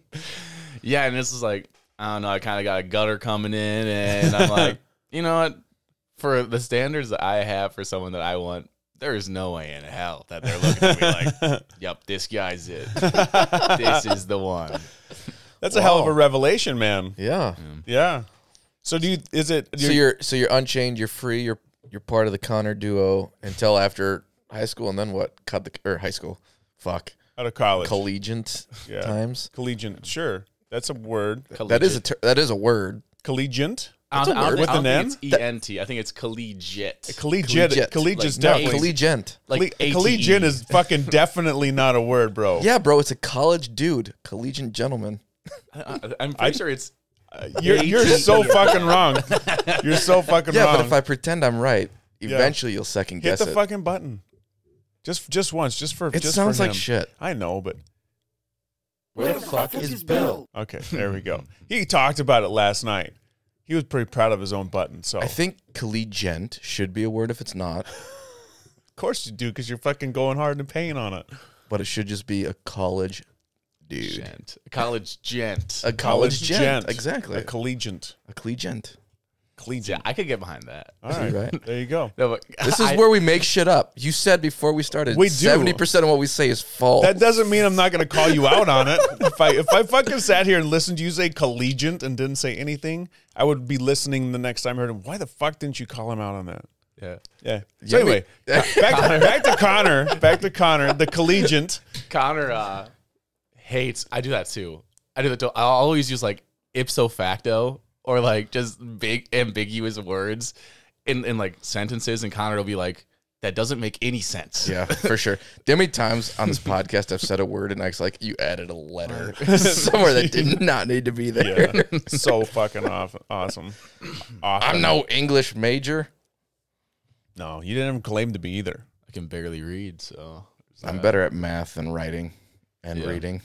yeah, and this is like, I don't know. I kind of got a gutter coming in, and I'm like, you know what? For the standards that I have for someone that I want, there is no way in hell that they're looking at me like, yep, this guy's it. this is the one. That's a hell of a revelation, man. Yeah. Yeah. So do you? Is it? So you're so you're unchained. You're free. You're you're part of the Connor duo until after high school, and then what? Cut the or high school. Fuck. out of college. Collegiate Yeah. times. Collegiate. Sure. That's a word. That is a ter- that is a word. Collegiate. I don't, That's a I don't word. think- With I don't an think it's ENT. I think it's collegiate. Collegiate. Collegiate's Like, no, definitely. Collegiate. Like Colle- ATE. is fucking definitely not a word, bro. Yeah, bro. It's a college dude. Collegiate gentleman. I, am pretty sure it's uh, You're you're so fucking wrong. You're so fucking wrong. Yeah, wrong. but if I pretend I'm right, eventually you'll second hit guess the it. fucking button, just just once, just for it just sounds for like him. shit. I know, but Where the fuck is Bill? okay, there we go. He talked about it last night. He was pretty proud of his own button. So I think collegiate should be a word if it's not, of course you do because you're fucking going hard and paying on it. but it should just be a college dude. Gent. College gent. A college, gent. a Exactly. A collegiate, A collegiate. Collegiate. yeah, I could get behind that. All right, right. there you go. No, but This is I- where we make shit up. You said before we started, We do. seventy percent of what we say is false. That doesn't mean I'm not going to call you out on it. If I if I fucking sat here and listened to you say collegiate and didn't say anything, I would be listening the next time I heard him. Why the fuck didn't you call him out on that? yeah. Yeah. So Yeah, anyway, back to, back to Connor. Back to Connor, the collegiate. Connor uh, hates. I do that too. I do that too. I'll always use like ipso facto or like just big ambiguous words in in like sentences, and Connor will be like, "That doesn't make any sense." Yeah, for sure. Do you know how many times on this podcast I've said a word and I was like, you added a letter somewhere that did not need to be there. Yeah. so fucking off, awesome. awesome. I'm no English major. No, you didn't even claim to be either. I can barely read, so I'm better at math than writing and Yeah. reading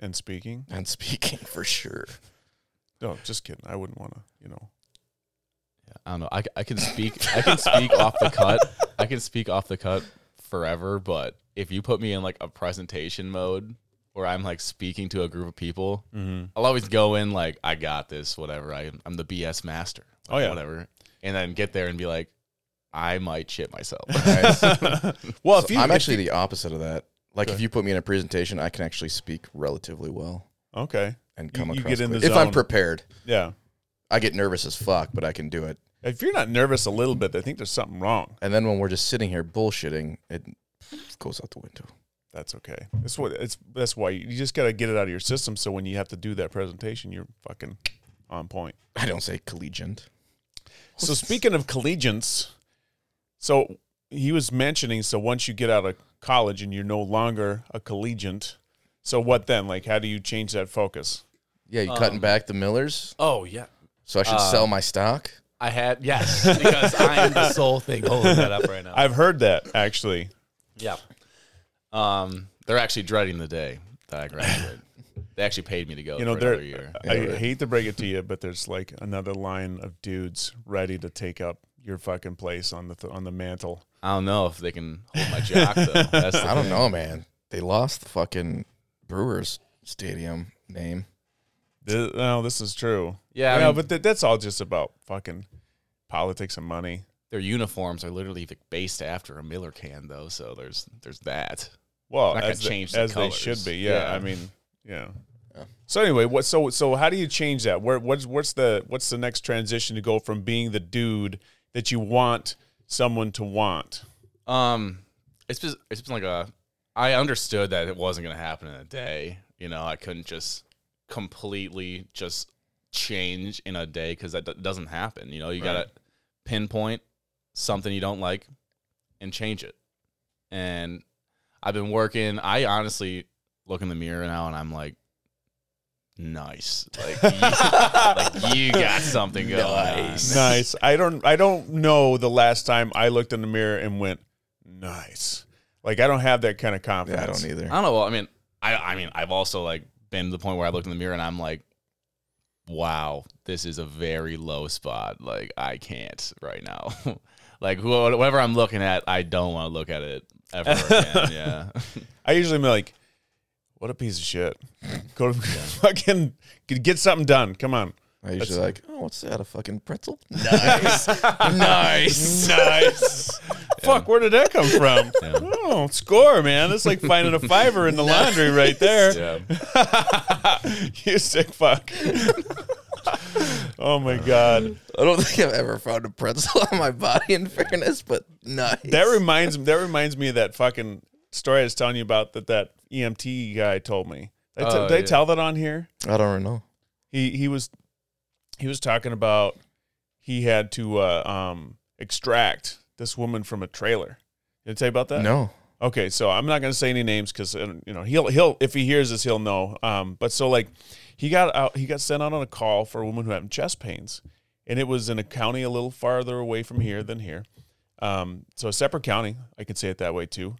And speaking. and speaking for sure. No, just kidding. I wouldn't want to, you know. Yeah, I don't know. I, I can speak. I can speak off the cut. I can speak off the cut forever. But if you put me in like a presentation mode where I'm like speaking to a group of people, Mm-hmm. I'll always go in like I got this. Whatever. I, I'm the BS master. Oh, yeah. Whatever. And then get there and be like, I might shit myself. Well, if you, I'm if actually the opposite of that. Like if you put me in a presentation, I can actually speak relatively well okay. And come you across get in quick. the if I'm zone. prepared. Yeah. I get nervous as fuck, but I can do it. If you're not nervous a little bit, I think there's something wrong. And then when we're just sitting here bullshitting, it goes out the window. That's okay. That's what it's. That's why you just got to get it out of your system. So when you have to do that presentation, you're fucking on point. I don't say collegiate. So speaking of collegians, so he was mentioning. So once you get out of college and you're no longer a collegiate, so what then? Like, how do you change that focus? Yeah, you Um, cutting back the Millers, oh yeah. so I should uh, sell my stock. I had yes because I am the sole thing holding that up right now. I've heard that actually. Yeah. Um, they're actually dreading the day that I graduate. they actually paid me to go You know, for there. another year. I hate to break it to you, but there's like another line of dudes ready to take up your fucking place on the th- on the mantle. I don't know if they can hold my jock though. That's the I don't know, man. They lost the fucking Brewers Stadium name. Th- No, this is true. Yeah, I Yeah, mean- but th- that's all just about fucking politics and money. Their uniforms are literally based after a Miller can though, so there's there's that. Well, Not gonna as, the- change the as they should be. Yeah, Yeah. I mean, yeah. Yeah. So anyway, what? So so how do you change that? Where what's what's the what's the next transition to go from being the dude that you want someone to want? Um, it's been it's been like a. I understood that it wasn't gonna happen in a day. You know, I couldn't just completely just change in a day because that d- doesn't happen. You know, you gotta pinpoint something you don't like and change it. And I've been working. I honestly look in the mirror now and I'm like, nice. Like, you, like you got something going Nice. on. Nice. I don't I don't know the last time I looked in the mirror and went nice. Like I don't have that kind of Yeah, confidence. I don't either. I don't know. Well, I mean, I I mean, I've also like been to the point where I looked in the mirror and I'm like, wow, this is a very low spot. Like I can't right now. like whatever I'm looking at, I don't want to look at it ever again. yeah. I usually am like, what a piece of shit. Go to fucking get get something done. Come on. I usually like, oh, what's that? A fucking pretzel? Nice, nice. Nice. Fuck, where did that come from? Yeah. Oh, score, man. That's like finding a fiver in the laundry right there. Yeah. you sick fuck. oh my god. I don't think I've ever found a pretzel on my body. In fairness, but nice. That reminds me that reminds me of that fucking story I was telling you about that that EMT guy told me. Did I, oh, t- Oh, did I yeah. tell that on here? I don't know. He he was he was talking about he had to uh, um, extract this woman from a trailer. Did I tell you about that? No. Okay, so I'm not gonna say any names because you know he'll he'll if he hears this he'll know. Um, but so like he got out he got sent out on a call for a woman who had chest pains, and it was in a county a little farther away from here than here. Um, so a separate county, I could say it that way too.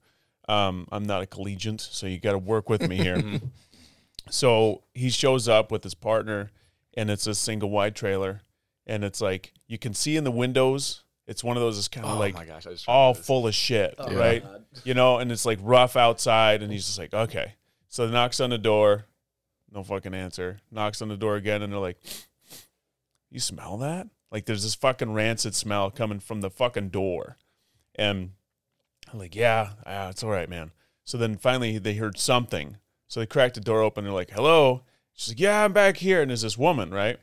Um, I'm not a collegiate, so you got to work with me here. so he shows up with his partner, and it's a single wide trailer, and it's like you can see in the windows. It's one of those. It's kind of Oh like my gosh, I just all this. full of shit, Oh, right? God. You know, and it's like rough outside, and he's just like, okay. So he knocks on the door, no fucking answer. Knocks on the door again, and they're like, you smell that? Like there's this fucking rancid smell coming from the fucking door. And I'm like, yeah, ah, it's all right, man. So then finally they heard something. So they cracked the door open. They're like, hello. She's like, yeah, I'm back here. And there's this woman, right?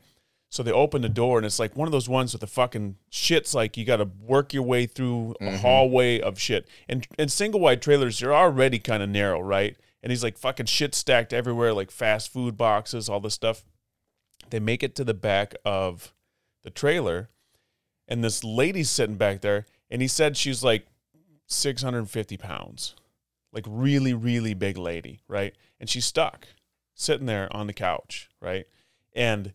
So they open the door and it's like one of those ones with the fucking shit's like you got to work your way through a mm-hmm. hallway of shit. And and single wide trailers, you're already kind of narrow, right? And he's like fucking shit stacked everywhere, like fast food boxes, all this stuff. They make it to the back of the trailer, and this lady's sitting back there, and he said she's like 650 pounds, like really, really big lady, right? And she's stuck sitting there on the couch, right? And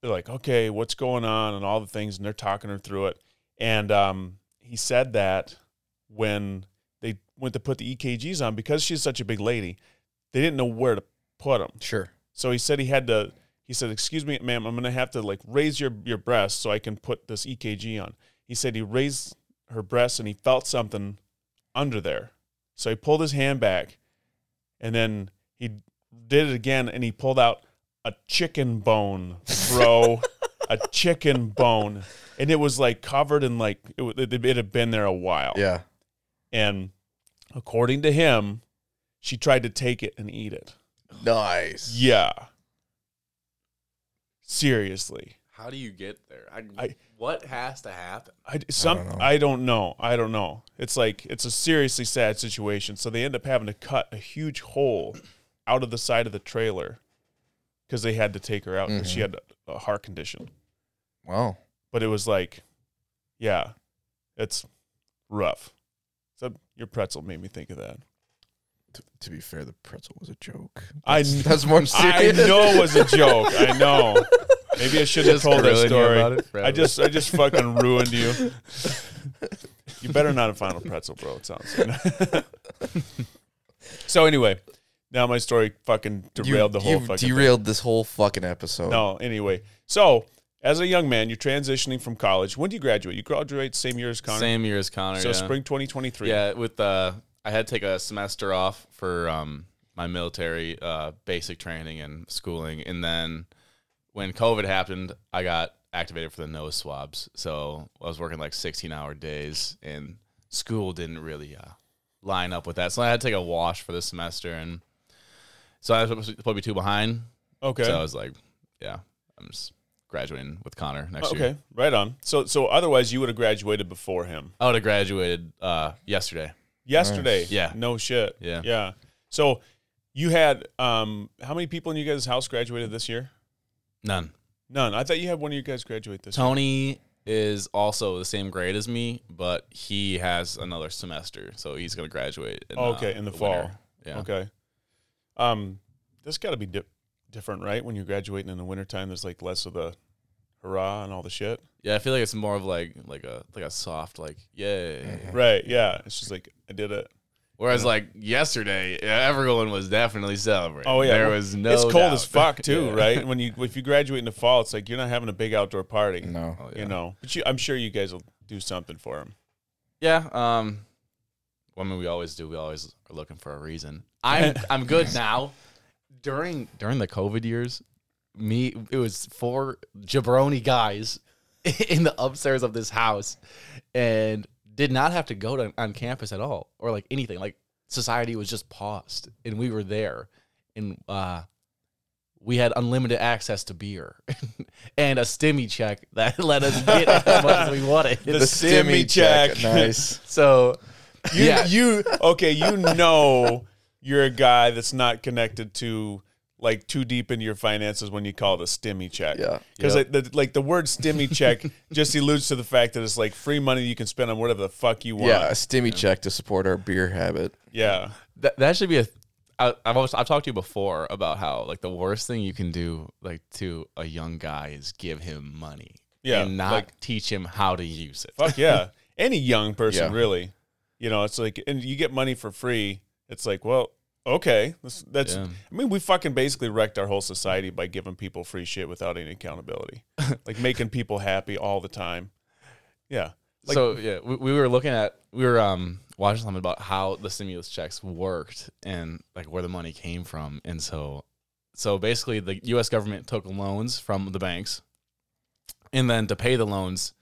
they're like, okay, what's going on, and all the things, and they're talking her through it. And um, he said that when they went to put the EKGs on, because she's such a big lady, they didn't know where to put them. Sure. So he said he had to. He said, "Excuse me, ma'am, I'm gonna have to like raise your your breast so I can put this EKG on." He said he raised her breast and he felt something under there, so he pulled his hand back, and then he did it again and he pulled out a chicken bone, bro, a chicken bone, and it was like covered in like it, it, it had been there a while. Yeah. And according to him, she tried to take it and eat it. Nice. Yeah. Seriously. How do you get there? I, I- what has to happen? I some don't. I don't know. I don't know. It's like it's a seriously sad situation. So they end up having to cut a huge hole out of the side of the trailer because they had to take her out because she mm-hmm. had a, a heart condition. Wow. But it was like, yeah, it's rough. So your pretzel made me think of that. T- to be fair, the pretzel was a joke. I That's, that's more I know it was a joke. I know. Maybe I shouldn't have told that story. about it I just I just fucking ruined you. You better not have final pretzel, bro. It sounds. so anyway, now my story fucking You- derailed the whole you fucking. thing. derailed this whole fucking episode. No, anyway. So as a young man, you're transitioning from college. When do you graduate? You graduate same year as Connor. Same year as Connor. So yeah. spring 2023. Yeah, with uh, I had to take a semester off for um my military uh basic training and schooling, and then when COVID happened, I got activated for the nose swabs. So I was working like 16 hour days, and school didn't really uh, line up with that. So I had to take a wash for the semester, and so I was supposed to be two behind. Okay. So I was like, yeah, I'm just graduating with Connor next year. okay. Right on. So so otherwise you would have graduated before him. I would have graduated uh yesterday. Yesterday. Yeah. No shit. Yeah. Yeah. So you had um how many people in you guys' house graduated this year? None. None. I thought you had one of you guys graduate this year. Tony is also the same grade as me, but he has another semester, so he's going to graduate. In, okay, uh, in the winter. fall. Yeah. Okay. Um, this got to be di- different, right? When you're graduating in the wintertime, there's like less of the hurrah and all the shit. Yeah, I feel like it's more of like like a like a soft like yay. Right. Yeah. It's just like I did it. Whereas like yesterday, yeah, everyone was definitely celebrating. Oh yeah. there Well, was no. It's cold doubt. as fuck too, Yeah. right? When you if you graduate in the fall, it's like you're not having a big outdoor party. No. Oh, yeah. You know, but you, I'm sure you guys will do something for him. Yeah. Um. Well, I mean, we always do. We always are looking for a reason. I'm I'm good now. During during the COVID years, me it was four jabroni guys in the upstairs of this house, and did not have to go to on campus at all or like anything. Like society was just paused, and we were there, and uh, we had unlimited access to beer and a stimmy check that let us get as much as we wanted. The stimmy check. Nice. So You, yeah, you okay? You know, you're a guy that's not connected to like too deep into your finances when you call it a stimmy check. Yeah. Because Yep. the, like the word stimmy check just alludes to the fact that it's like free money you can spend on whatever the fuck you want. Yeah, a stimmy check to support our beer habit. Yeah. That that should be a. I, I've always I've talked to you before about how like the worst thing you can do like to a young guy is give him money. Yeah, and not like- teach him how to use it. Fuck yeah. Any young person, Yeah. really. You know, it's like, and you get money for free. It's like, well, okay. That's, that's Yeah. I mean, we fucking basically wrecked our whole society by giving people free shit without any accountability. like making people happy all the time. Yeah. Like- so yeah, we, we were looking at we were um watching something about how the stimulus checks worked and like where the money came from, and so so basically the U.S. government took loans from the banks, and then to pay the loans,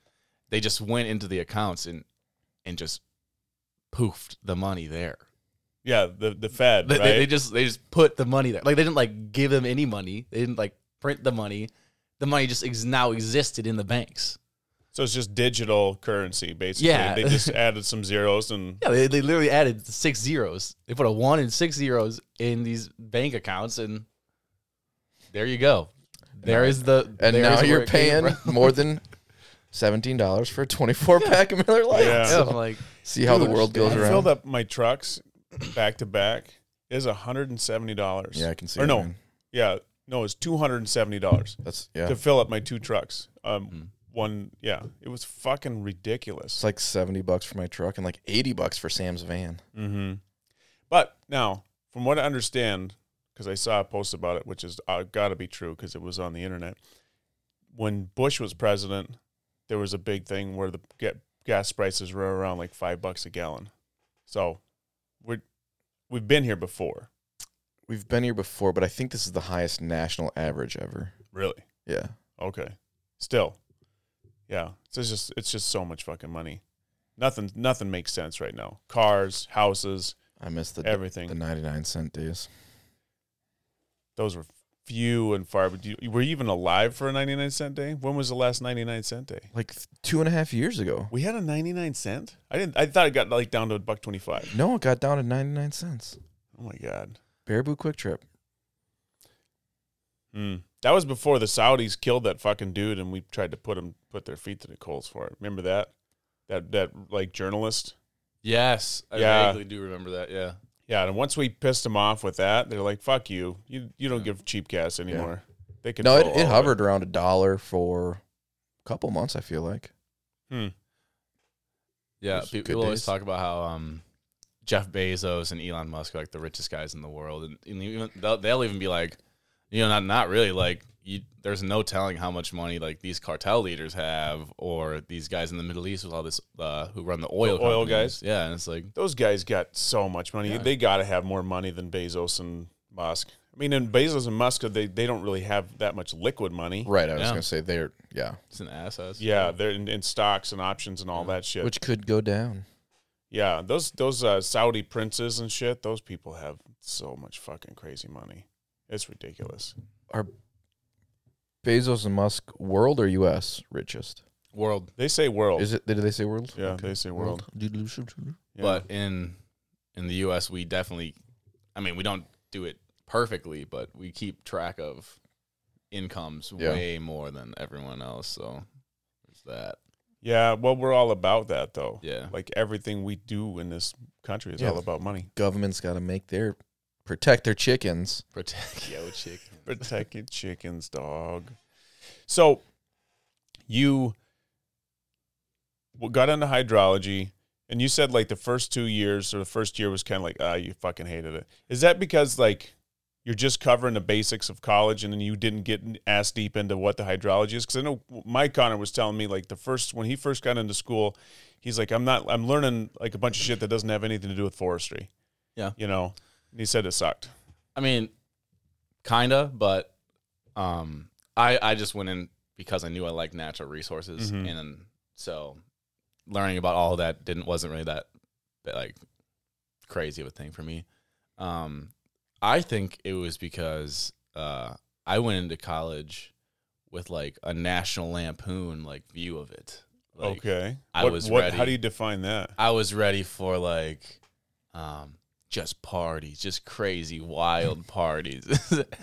they just went into the accounts and and just poofed the money there. Yeah. The, the Fed, They, right? they, they just they just put the money there. Like they didn't like give them any money. They didn't like print the money. The money just ex- now existed in the banks. so it's just digital currency, basically. Yeah. They just added some zeros and Yeah, they, they literally added six zeros. They put a one and six zeros in these bank accounts, and there you go. There is the And now you're paying more than seventeen dollars for a twenty four pack of Miller Lite. Yeah. Yeah, So, I'm like see how the world goes I around. filled up my trucks back to back. Is hundred and seventy dollars. Yeah, I can see. Or it, no, man. yeah, no, it's two hundred and seventy dollars that's yeah. to fill up my two trucks. Um, Hmm. one, yeah, it was fucking ridiculous. It's like seventy bucks for my truck and like eighty bucks for Sam's van. Mm-hmm. But now, from what I understand, because I saw a post about it, which is uh, got to be true because it was on the internet. When Bush was president, there was a big thing where the get gas prices were around like five bucks a gallon. So we're we've been here before, We've been here before, but I think this is the highest national average ever. really. Yeah. Okay, still, yeah. So it's just it's just so much fucking money. Nothing nothing makes sense right now. Cars, houses, I miss the everything. the ninety nine cent days. those were few and far. But you, were you even alive for a 99 cent day? When was the last 99 cent day? Like two and a half years ago. We had a 99 cent. I didn't. I thought it got like down to a buck 25. No, it got down to ninety nine cents. Oh my god. Baraboo Kwik Trip. Hmm. That was before the Saudis killed that fucking dude, and we tried to put him put their feet to the coals for it. Remember that? That that like journalist. yes, I Yeah. vaguely do remember that. Yeah, Yeah, and once we pissed them off with that, they're like, "Fuck you! You you don't give cheap gas anymore." They could No, it, it hovered around a dollar for a couple months. I feel like. Hmm. yeah. Those pe- good People always days. talk about how um, Jeff Bezos and Elon Musk are like the richest guys in the world, and, and even, they'll, they'll even be like, you know, not not really like. You, there's no telling how much money like these cartel leaders have, or these guys in the Middle East with all this uh, who run the oil The oil guys? Yeah, and it's like Those guys got so much money. Yeah. They got to have more money than Bezos and Musk. I mean, in Bezos and Musk, they, they don't really have that much liquid money. Right. I was Yeah. gonna say they're yeah, it's an assets. Yeah, they're in, in stocks and options and all that shit. which could go down. yeah, those those uh, Saudi princes and shit. Those people have so much fucking crazy money. It's ridiculous. Are Bezos and Musk, world or U.S. richest? world. They say world. Is it? Did they say world? Yeah, they say world. Yeah. But in in the U.S., we definitely, I mean, we don't do it perfectly, but we keep track of incomes Yeah. way more than everyone else. So there's that. yeah, well, we're all about that though. Yeah. Like everything we do in this country is Yeah. all about money. Government's got to make their protect their chickens. Protect yo chick. Protect your chickens, dog. So you got into hydrology, and you said like the first two years or the first year was kind of like ah, you fucking hated it. Is that because like you're just covering the basics of college, and then you didn't get ass deep into what the hydrology is? Because I know Mike Connor was telling me like the first when he first got into school, he's like I'm not I'm learning like a bunch of shit that doesn't have anything to do with forestry. Yeah. you know. And he said it sucked. I mean, kinda, but um, I I just went in because I knew I liked natural resources, Mhm. and so learning about all that didn't wasn't really that, that like crazy of a thing for me. Um, I think it was because uh, I went into college with like a National Lampoon like view of it. Like, okay, I What- was what, ready. How do you define that? I was ready for like, um, just parties, just crazy, wild parties.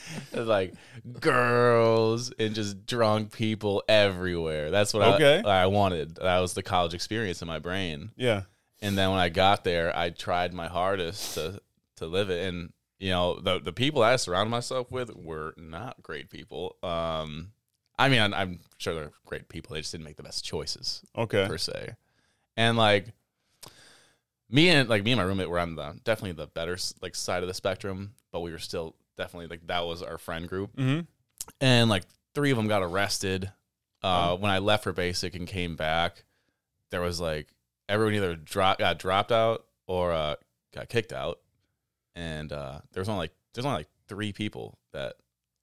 like girls and just drunk people everywhere. That's what Okay. I, I wanted. That was the college experience in my brain. Yeah. And then when I got there, I tried my hardest to to live it. And you know, the the people I surrounded myself with were not great people. Um, I mean, I'm, I'm sure they're great people. They just didn't make the best choices Okay. per se. And like me and like me and my roommate were on the definitely the better like side of the spectrum, but we were still definitely like that was our friend group. Mm-hmm. And like three of them got arrested. Uh, Oh. when I left for basic and came back, there was like everyone either dropped got dropped out or uh, got kicked out, and uh, there was only like there's only like three people that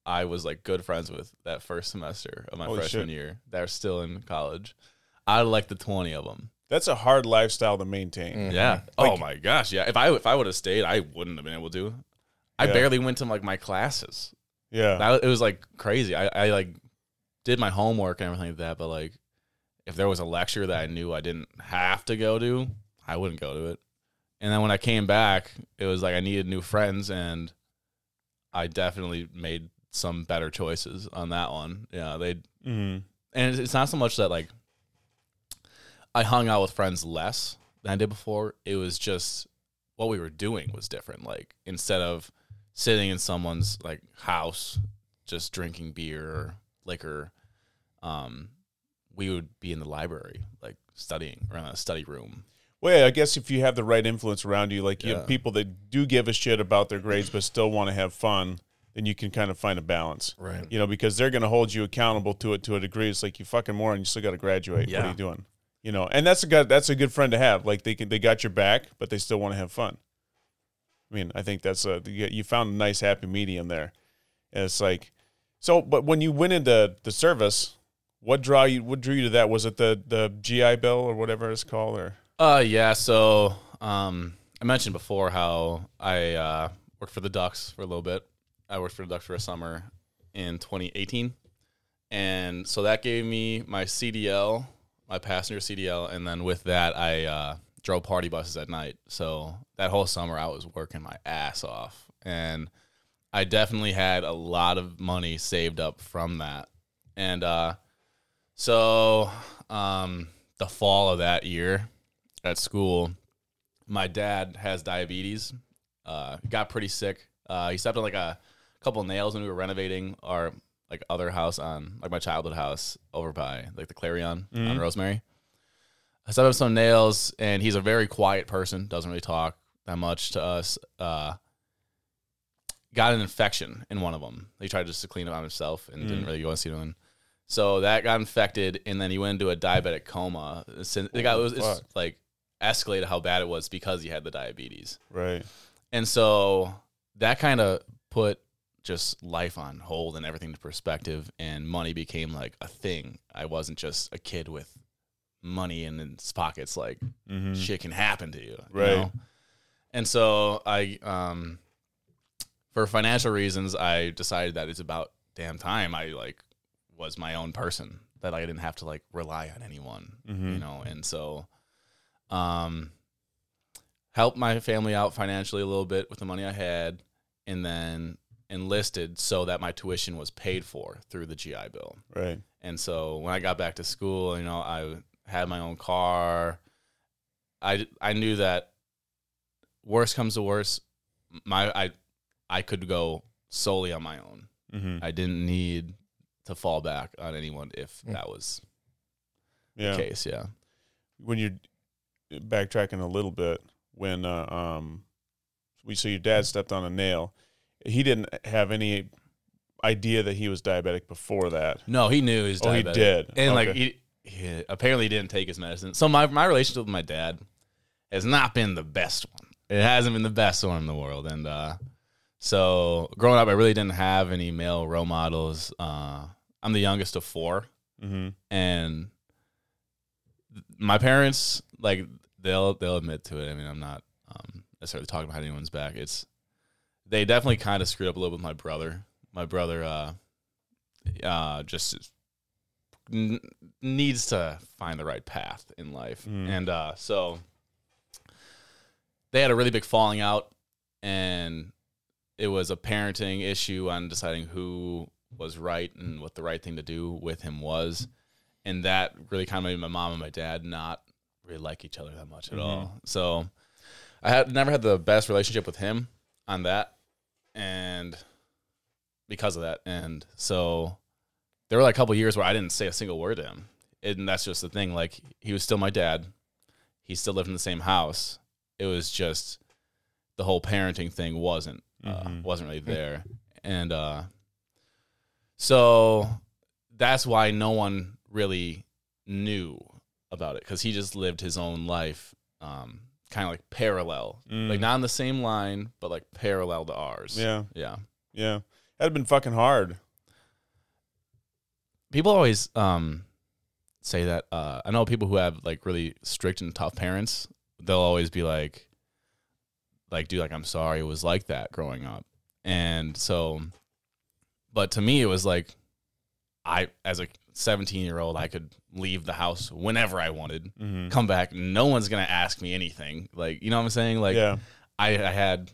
I was like good friends with that first semester of my Holy freshman shit. year that are still in college. Out of like the twenty of them, That's a hard lifestyle to maintain. Mm. yeah. Mm-hmm. Like- oh my gosh, yeah. If I if I would have stayed, I wouldn't have been able to. I Yeah. barely went to like my classes. Yeah. That, it was like crazy. I, I like did my homework and everything like that, but like if there was a lecture that I knew I didn't have to go to, I wouldn't go to it. And then when I came back, it was like I needed new friends and I definitely made some better choices on that one. Yeah, they mm-hmm. and it's- it's not so much that like I hung out with friends less than I did before. It was just what we were doing was different. Like instead of sitting in someone's like house just drinking beer or liquor, um, we would be in the library, like studying or in a study room. Well, yeah, I guess if you have the right influence around you, like you Yeah. have people that do give a shit about their grades but still want to have fun, then you can kind of find a balance. Right. You know, because they're going to hold you accountable to it to a degree. It's like you fucking moron, you still got to graduate. What are you doing? You know, and that's a good that's a good friend to have. Like they can, they got your back, but they still want to have fun. I mean, I think that's a you found a nice happy medium there. And it's like, so, but when you went into the service, what draw you? What drew you to that? Was it the the GI Bill or whatever it's called, or Uh yeah, so um I mentioned before how I uh worked for the Ducks for a little bit. I worked for the Ducks for a summer in 2018. And so that gave me my CDL, my passenger CDL, and then with that I uh drove party buses at night. So that whole summer I was working my ass off and I definitely had a lot of money saved up from that. And uh so um the fall of that year, at school, my dad has diabetes. Uh, got pretty sick. Uh, he stepped on like a couple nails when we were renovating our like other house on like my childhood house over by like the Clarion on Mhm. Rosemary. I set on some nails, and he's a very quiet person. Doesn't really talk that much to us. Uh, got an infection in one of them. He tried just to clean it on himself and didn't Mm. really go and see anyone. So that got infected, and then he went into a diabetic coma. Since it got it was it's like escalated how bad it was because he had the diabetes, right? and so that kind of put just life on hold and everything to perspective, and money became like a thing. I wasn't just a kid with money in his pockets, like Mm-hmm. shit can happen to you, you Right. know? And so I, um, for financial reasons, I decided that it's about damn time I like was my own person that I didn't have to like rely on anyone, Mhm. you know. And so, um, helped my family out financially a little bit with the money I had, and then enlisted so that my tuition was paid for through the GI Bill. Right. And so when I got back to school, you know, I had my own car. I I knew that worst comes to worst, my I I could go solely on my own. Mm-hmm. I didn't need to fall back on anyone if Mm. that was Yeah. the case. Yeah. When you're backtracking a little bit, when uh, um, we so your dad stepped on a nail, he didn't have any idea that he was diabetic before that. No, he knew he was Oh, he did. And like he, he apparently didn't take his medicine. So my my relationship with my dad has not been the best one. It hasn't been the best one in the world. And uh so growing up I really didn't have any male role models. Uh I'm the youngest of four Mm-hmm. and my parents like they'll they'll admit to it. I mean, I'm not um, necessarily talking behind anyone's back. It's they definitely kind of screwed up a little with my brother. My brother uh uh just n- needs to find the right path in life, Mm. and uh so they had a really big falling out and it was a parenting issue on deciding who was right and what the right thing to do with him was, and that really kind of made my mom and my dad not really like each other that much at all. So I had never had the best relationship with him on that, and because of that, and so there were like a couple years where I didn't say a single word to him, and that's just the thing. Like he was still my dad, he still lived in the same house. It was just the whole parenting thing wasn't uh, Mhm. wasn't really there, and uh, so that's why no one really knew about it because he just lived his own life, um, kind of like parallel, Mm. like not on the same line, but like parallel to ours. Yeah. yeah. Yeah. That'd have been fucking hard. people always um say that uh I know people who have like really strict and tough parents, they'll always be like like dude like I'm sorry it was like that growing up. And so but to me it was like I as a 17 year old I could leave the house whenever I wanted, Mm-hmm. come back, no one's going to ask me anything. Like, you know what I'm saying? Like yeah. I I had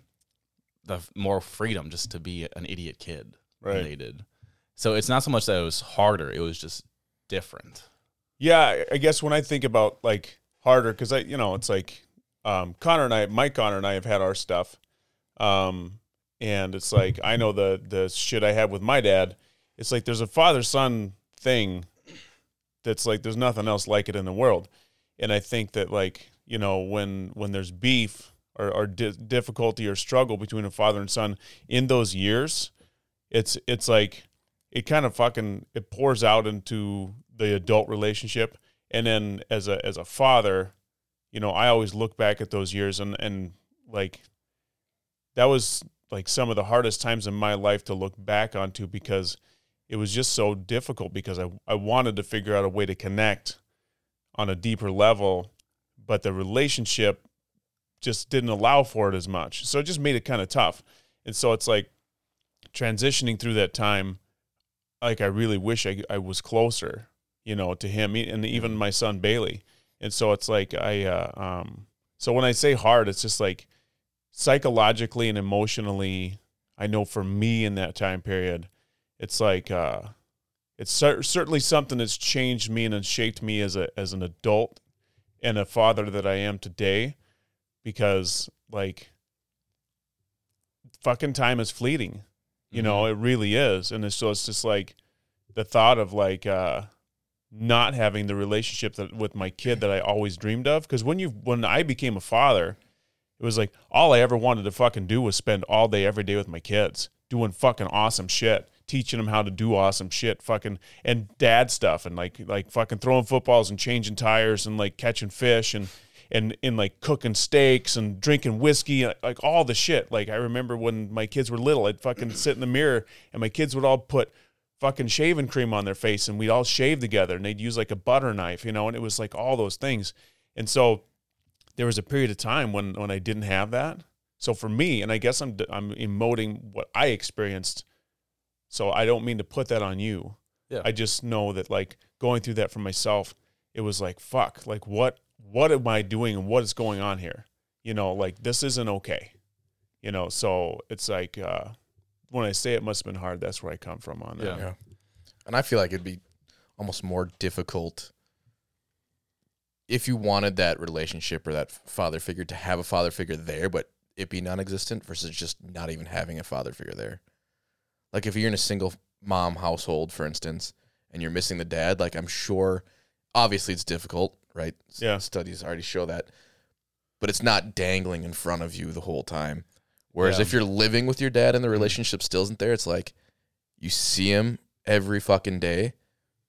the more freedom just to be an idiot kid than Right. they did. So it's not so much that it was harder; it was just different. Yeah, I- I guess when I think about like harder, because I, you know, it's like um, Connor and I, Mike Connor and I have had our stuff, um, and it's like I know the the shit I had with my dad. It's like there's a father son thing that's like there's nothing else like it in the world, and I think that like you know when when there's beef or, or di- difficulty or struggle between a father and son in those years, it's it's like it kind of fucking it pours out into the adult relationship. And then as a as a father you know i always look back at those years and and like that was like some of the hardest times in my life to look back onto because it was just so difficult because i i wanted to figure out a way to connect on a deeper level but the relationship just didn't allow for it as much so it just made it kind of tough and so it's like transitioning through that time like I really wish I, I was closer, you know, to him and even my son Bailey. And so it's like I uh, um so when I say hard, it's just like psychologically and emotionally, I know for me in that time period, it's like uh it's cer- certainly something that's changed me and has shaped me as a as an adult and a father that I am today because like fucking time is fleeting you know it really is. And it's, so it's just like the thought of like uh not having the relationship that with my kid that i always dreamed of. Because when you when i became a father it was like all i ever wanted to fucking do was spend all day every day with my kids doing fucking awesome shit teaching them how to do awesome shit fucking and dad stuff and like like fucking throwing footballs and changing tires and like catching fish and and and like cooking steaks and drinking whiskey, uh, like all the shit. Like I remember when my kids were little, I'd fucking sit in the mirror and my kids would all put fucking shaving cream on their face and we'd all shave together and they'd use like a butter knife, you know, and it was like all those things. And so there was a period of time when when I didn't have that. So for me, and I guess I'm I'm emoting what I experienced. So I don't mean to put that on you. Yeah. I just know that like going through that for myself, it was like fuck, like what what am I doing and what is going on here? You know, like this isn't okay. You know, so it's like uh when I say it must have been hard, that's where I come from on that. Yeah. Yeah. And I feel like it'd be almost more difficult if you wanted that relationship or that father figure to have a father figure there, but it be non existent versus just not even having a father figure there. Like if you're in a single mom household, for instance, and you're missing the dad, like I'm sure obviously it's difficult, right? Yeah. Studies already show that. But it's not dangling in front of you the whole time. Whereas Yeah. if you're living with your dad and the relationship still isn't there, it's like you see him every fucking day,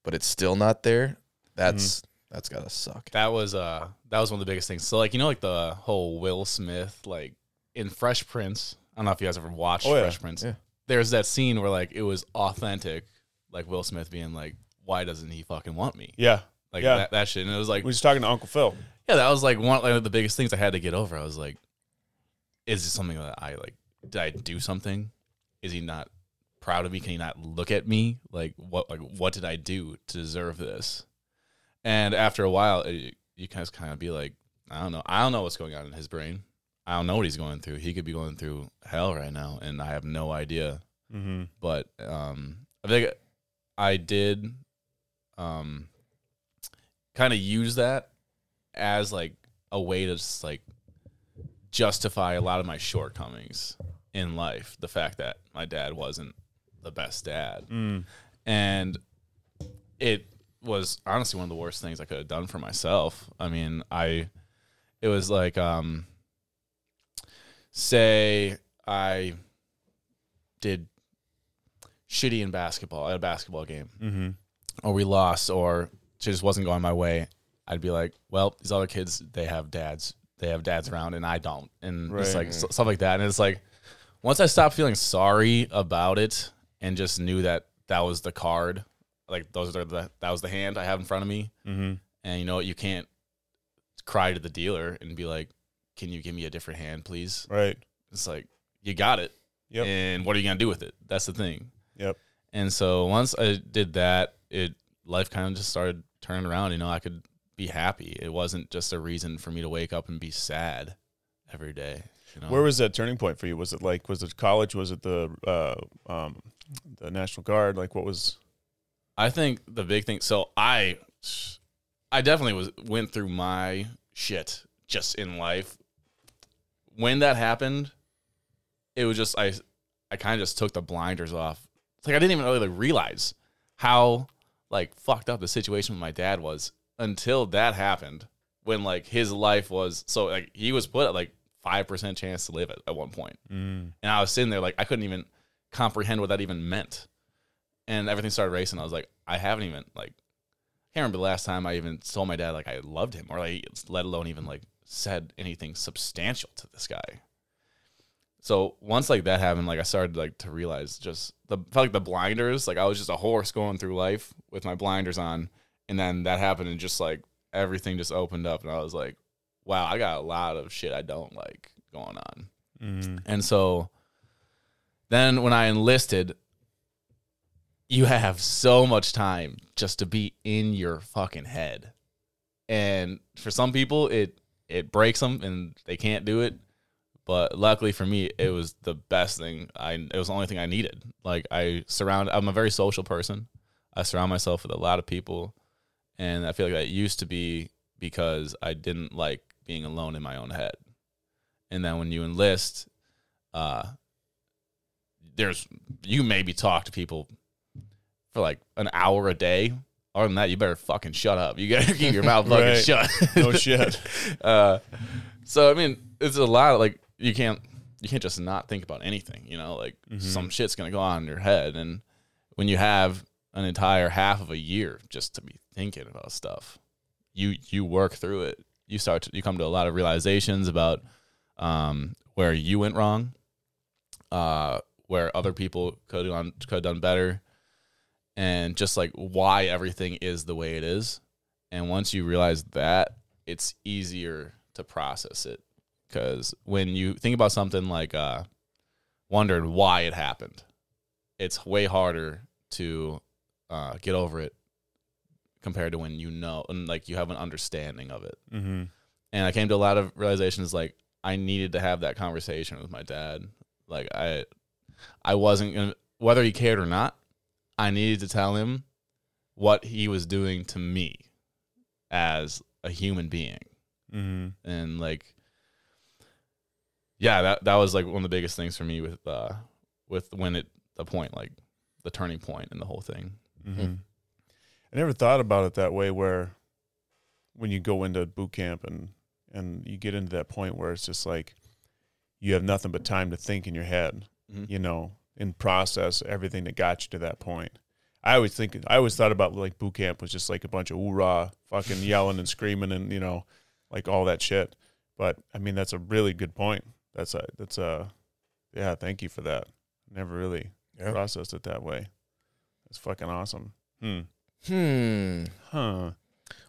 but it's still not there. That's that's gotta suck. That was uh that was one of the biggest things. So like you know like the whole Will Smith like in Fresh Prince. I don't know if you guys ever watched Oh, yeah. Fresh Prince. Yeah. There's that scene where like it was authentic, like Will Smith being like, "Why doesn't he fucking want me?" Yeah. Like Yeah. that, that shit, and it was like, We was talking to Uncle Phil. yeah, that was like one like, of the biggest things I had to get over. I was like, is this something that I like? Did I do something? Is he not proud of me? Can he not look at me? Like what? Like what did I do to deserve this? And after a while, it, you guys kind of be like, I don't know. I don't know what's going on in his brain. I don't know what he's going through. He could be going through hell right now, and I have no idea. Mm-hmm. But um, I think I did um, kind of use that as like a way to just like justify a lot of my shortcomings in life. The fact that my dad wasn't the best dad, Mm. and it was honestly one of the worst things I could have done for myself. I mean, I it was like um say I did shitty in basketball at a basketball game Mm-hmm. or we lost or it just wasn't going my way, I'd be like, well, these other kids, they have dads. They have dads around and I don't. And it's Right. like s- stuff like that. And it's like, once I stopped feeling sorry about it and just knew that that was the card, like those are the, that was the hand I have in front of me. Mm-hmm. And you know what? You can't cry to the dealer and be like, can you give me a different hand, please? Right. It's like, you got it. Yep. And what are you going to do with it? That's the thing. Yep. And so once I did that, it life kind of just started turning around. You know, I could be happy. It wasn't just a reason for me to wake up and be sad every day. You know? Where was that turning point for you? Was it like was it college? Was it the uh, um, the National Guard? Like what was? I think the big thing. So I, I definitely was went through my shit just in life. When that happened, it was just I, I kind of just took the blinders off. It's like I didn't even really like, realize how like fucked up the situation with my dad was until that happened. When like his life was so like he was put at like five percent chance to live at, at one point. Mm. And I was sitting there like I couldn't even comprehend what that even meant. And everything started racing. I was like, I haven't even like I can't remember the last time I even told my dad like I loved him or like let alone even like said anything substantial to this guy. So once like that happened, like I started like to realize just the felt like the blinders, like I was just a horse going through life with my blinders on, and then that happened and just like everything just opened up and I was like, wow, I got a lot of shit I don't like going on. Mm. And so then when I enlisted, you have so much time just to be in your fucking head. And for some people it it breaks them and they can't do it. But luckily for me, it was the best thing. I it was the only thing I needed. Like I surround I'm a very social person. I surround myself with a lot of people and I feel like that used to be because I didn't like being alone in my own head. And then when you enlist, uh there's you maybe talk to people for like an hour a day. Other than that, you better fucking shut up. You gotta keep your mouth fucking Right. shut. No shit. Uh, so I mean, it's a lot. Of, like you can't you can't just not think about anything. You know, like Mhm. some shit's gonna go on in your head, and when you have an entire half of a year just to be thinking about stuff, you you work through it. You start to you come to a lot of realizations about um, where you went wrong, uh, where other people could have done, could have done better, and just like why everything is the way it is. And once you realize that, it's easier to process it because when you think about something like uh, wondering why it happened, it's way harder to uh, get over it compared to when you know and like you have an understanding of it Mm-hmm. and I came to a lot of realizations like I needed to have that conversation with my dad. Like I I wasn't gonna whether he cared or not, I needed to tell him what he was doing to me as a human being. Mm-hmm. And like yeah, that that was like one of the biggest things for me with uh with when it the point like the turning point in the whole thing. Mm-hmm. I never thought about it that way. Where when you go into boot camp and and you get into that point where it's just like you have nothing but time to think in your head, Mhm. you know, and process everything that got you to that point. I always think I always thought about like boot camp was just like a bunch of hoorah, fucking yelling and screaming and you know, like all that shit. But I mean, that's a really good point. That's a that's a yeah. Thank you for that. Never really Yeah. processed it that way. It's fucking awesome. Hmm. Hmm. Huh.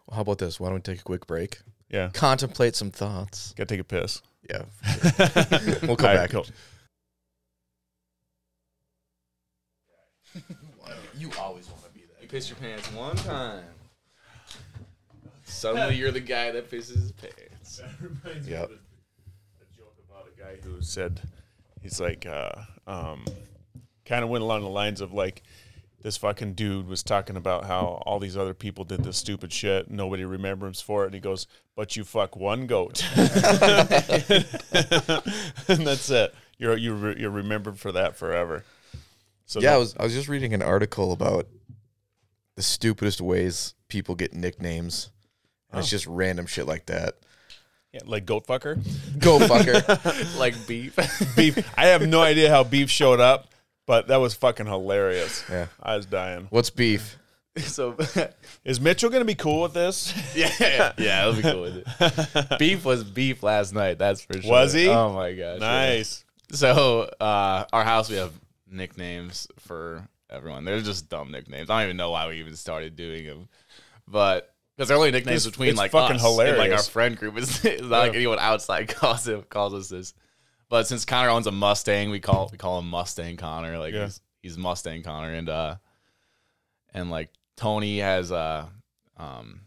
Well, how about this? Why don't we take a quick break? Yeah. Contemplate some thoughts. Gotta take a piss. Yeah. We'll come right, back. cool. You always want to be that. You piss your pants one time. Suddenly you're the guy that pisses his pants. That reminds Yep. a, joke about a guy who said he's like uh, um, kind of went along the lines of like this fucking dude was talking about how all these other people did this stupid shit nobody remembers for it and he goes but you fuck one goat and that's it you're you're, you're remembered for that forever so Yeah, I was I was just reading an article about the stupidest ways people get nicknames. And It's Oh. just random shit like that. yeah, like goat fucker goat fucker. like beef. beef i have no idea how beef showed up but that was fucking hilarious yeah. i was dying What's beef? so is mitchell gonna be cool with this yeah, yeah, it'll be cool with it. Beef was beef last night. That's for sure. Was he? Oh my gosh. yeah. nice So uh, our house, we have nicknames for everyone. They're just dumb nicknames. I don't even know why we even started doing them, but because they're only nicknames It's- between it's like fucking us and, like our friend group. It's, it's not like anyone outside calls it calls us this. But since Connor owns a Mustang, we call we call him Mustang Connor. Like Yeah. he's, he's Mustang Connor, and uh, and like Tony has a um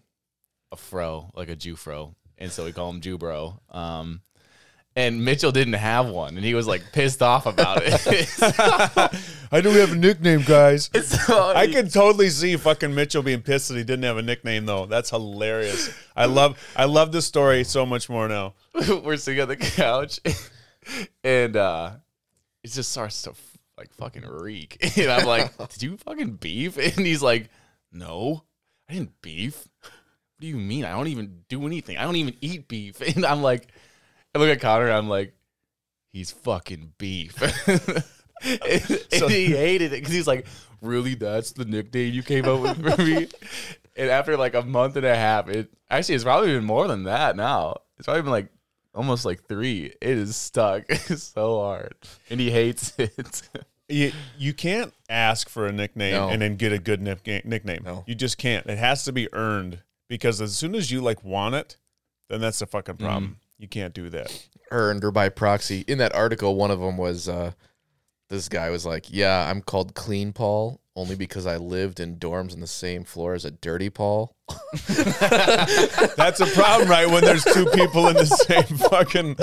a fro like a Jew fro, and so we call him Jew bro. Um, and Mitchell didn't have one, and he was like pissed off about it. I do have a nickname, guys. so I can totally see fucking Mitchell being pissed that he didn't have a nickname though. That's hilarious. I love I love this story so much more now. we're sitting on the couch, and uh, it just starts to like fucking reek. And I'm like, "Did you fucking beef?" And he's like, "No, I didn't beef." What do you mean? I don't even do anything. I don't even eat beef. And I'm like, I look at Connor. I'm like, he's fucking beef. and, So- and he hated it because he's like, really? That's the nickname you came up with for me? and after like a month and a half, it actually it's probably been more than that now. It's probably been like almost like three. It is stuck so hard, and he hates it. You you can't ask for a nickname No. and then get a good nickname. nickname. No. You just can't. It has to be earned because as soon as you like want it, then that's the fucking problem. Mm. You can't do that. Earned or by proxy. In that article, one of them was uh, this guy was like, "Yeah, I'm called Clean Paul only because I lived in dorms on the same floor as a Dirty Paul." That's a problem, right? When there's two people in the same fucking.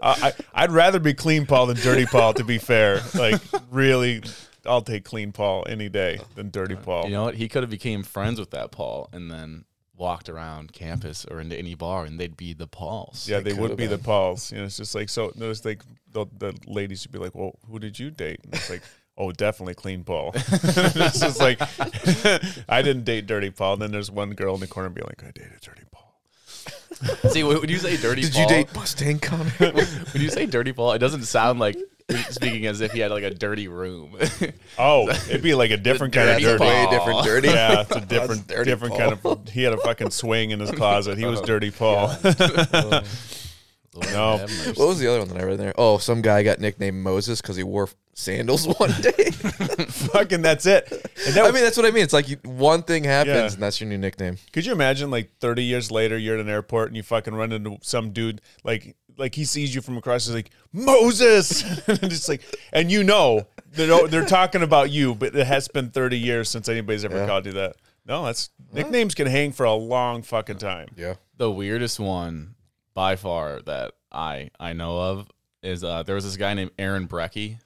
Uh, I I'd rather be clean Paul than dirty Paul. To be fair, like really, I'll take clean Paul any day than dirty Paul. You know what? He could have became friends with that Paul, and then walked around campus or into any bar, and they'd be the Pauls. Yeah, they would could've be the been. Pauls. You know, it's just like so. Notice like the, the ladies would be like, "Well, who did you date?" And it's like, "Oh, definitely clean Paul." it's just like I didn't date dirty Paul. And then there's one girl in the corner be like, "I dated dirty Paul." See, when when you say dirty, Paul Did Paul, you date Mustang Connor? when you say dirty Paul, it doesn't sound like you're speaking as if he had like a dirty room. Oh, it'd be like a different kind of dirty dirty. Paul. Way different dirty. Yeah, it's a different, dirty different Paul. kind of. He had a fucking swing in his closet. He was oh. dirty Paul. No. What was the other one that I read there? Oh, some guy got nicknamed Moses because he wore sandals one day. fucking, that's it. And that I was- mean, that's what I mean. It's like you, one thing happens Yeah. and that's your new nickname. Could you imagine like 30 years later you're at an airport and you fucking run into some dude like like he sees you from across he's like Moses and it's like and you know they're they're talking about you but it has been 30 years since anybody's ever Yeah. called you that. No, that's nicknames can hang for a long fucking time. Yeah. the weirdest one by far that I I know of is uh there was this guy named Aaron Brecky.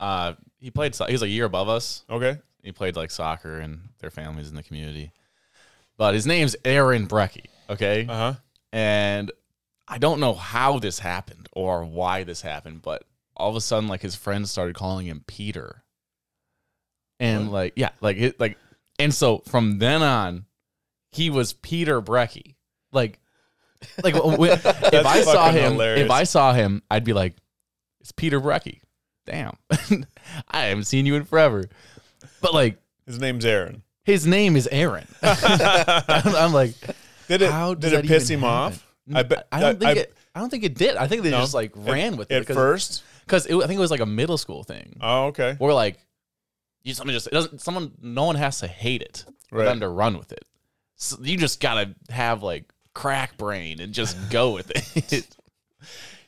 Uh he played so- he was a year above us. Okay? He played like soccer and their families in the community. But his name's Aaron Brecky, okay? Uh-huh. And I don't know how this happened or why this happened, but all of a sudden like his friends started calling him Peter. And What? like yeah, like it like and so from then on he was Peter Brecky. Like like if I saw him hilarious. if I saw him, I'd be like it's Peter Brecky. Damn. I haven't seen you in forever. But like His name's Aaron. his name is Aaron. I'm, I'm like, Did it how did it piss him happen? off? I bet I don't think I- it. I don't think it did. I think they No? just like ran with it at first. because I think it was like a middle school thing. Oh, okay. Or like, you someone just it doesn't. Someone, no one has to hate it for Right. them to run with it. So you just gotta have like crack brain and just go with it.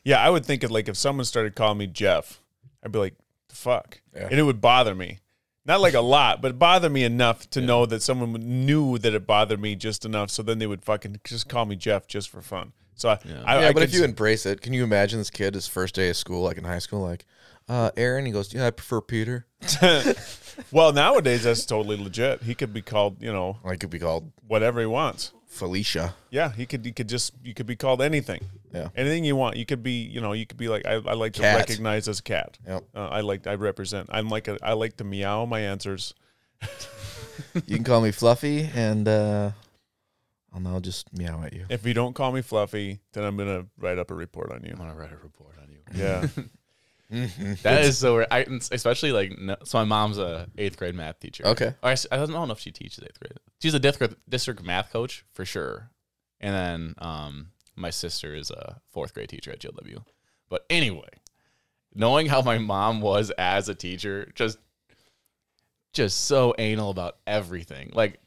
Yeah, I would think of like if someone started calling me Jeff, I'd be like, the fuck. Yeah. And it would bother me. Not like a lot, but bother me enough to know that someone knew that it bothered me just enough so then they would fucking just call me Jeff just for fun. So I, Yeah. I, yeah, I but if you s- embrace it, can you imagine this kid his first day of school, like in high school, like, uh, Aaron? He goes, "Yeah, I prefer Peter." well nowadays that's totally legit. He could be called, you know, Like, could be called whatever he wants. Felicia. Yeah, he could. He could just. You could be called anything. Yeah. Anything you want. You could be. You know. You could be like. I, I like to recognize as a cat. Yep. Uh, I like. I represent. I'm like. A, I like to meow my answers. You can call me Fluffy, and uh, I'll now just meow at you. If you don't call me Fluffy, then I'm gonna write up a report on you. I'm gonna write a report on you. Yeah. That is so weird. I, especially like no, so. My mom's a eighth grade math teacher. Okay. Or I don't know if she teaches eighth grade. She's a district district math coach for sure. And then um, my sister is a fourth grade teacher at GLW. But anyway, knowing how my mom was as a teacher, just just so anal about everything. Like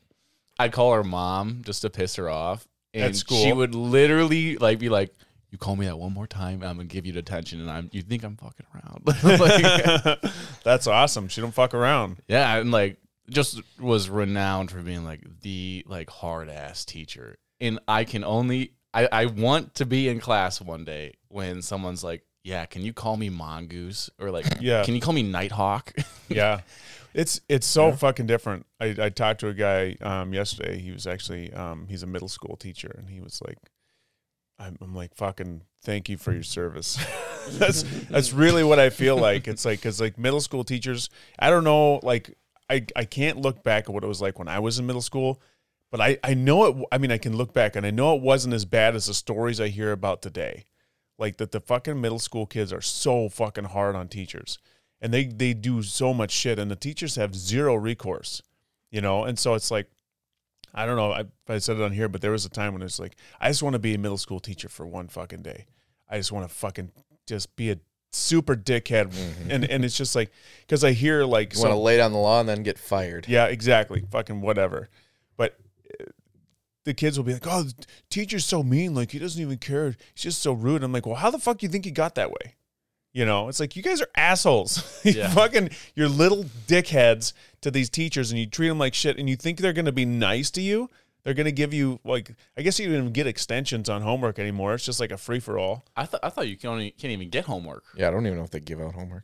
I'd call her mom just to piss her off, and At school? she would literally like be like. You call me that one more time, I'm gonna give you detention, and I'm. You think I'm fucking around? like, That's awesome. She don't fuck around. yeah, and like just was renowned for being like the like hard ass teacher. And I can only I, I want to be in class one day when someone's like, Yeah, can you call me mongoose? Or like Yeah. can you call me nighthawk? yeah it's it's so fucking different I, I talked to a guy um yesterday he was actually um he's a middle school teacher and he was like i'm, I'm like fucking thank you for your service. That's that's really what i feel like. It's like because like middle school teachers i don't know like i i can't look back at what it was like when i was in middle school but i i know it i mean i can look back and i know it wasn't as bad as the stories i hear about today. Like that the fucking middle school kids are so fucking hard on teachers and they they do so much shit and the teachers have zero recourse you know? And so it's like i don't know I, if i said it on here but there was a time when it's like i just want to be a middle school teacher for one fucking day. I just want to fucking just be a super dickhead. And and it's just like because i hear like You want to lay down the law and then get fired. yeah exactly. Fucking whatever. But uh, the kids will be like oh the teacher's so mean. Like he doesn't even care. He's just so rude. I'm like well how the fuck do you think he got that way you know, it's like you guys are assholes. you Yeah. fucking, you're little dickheads to these teachers, and you treat them like shit. And you think they're going to be nice to you? They're going to give you like, I guess you don't even get extensions on homework anymore. It's just like a free for all. I thought I thought you can only can't even get homework. Yeah, I don't even know if they give out homework.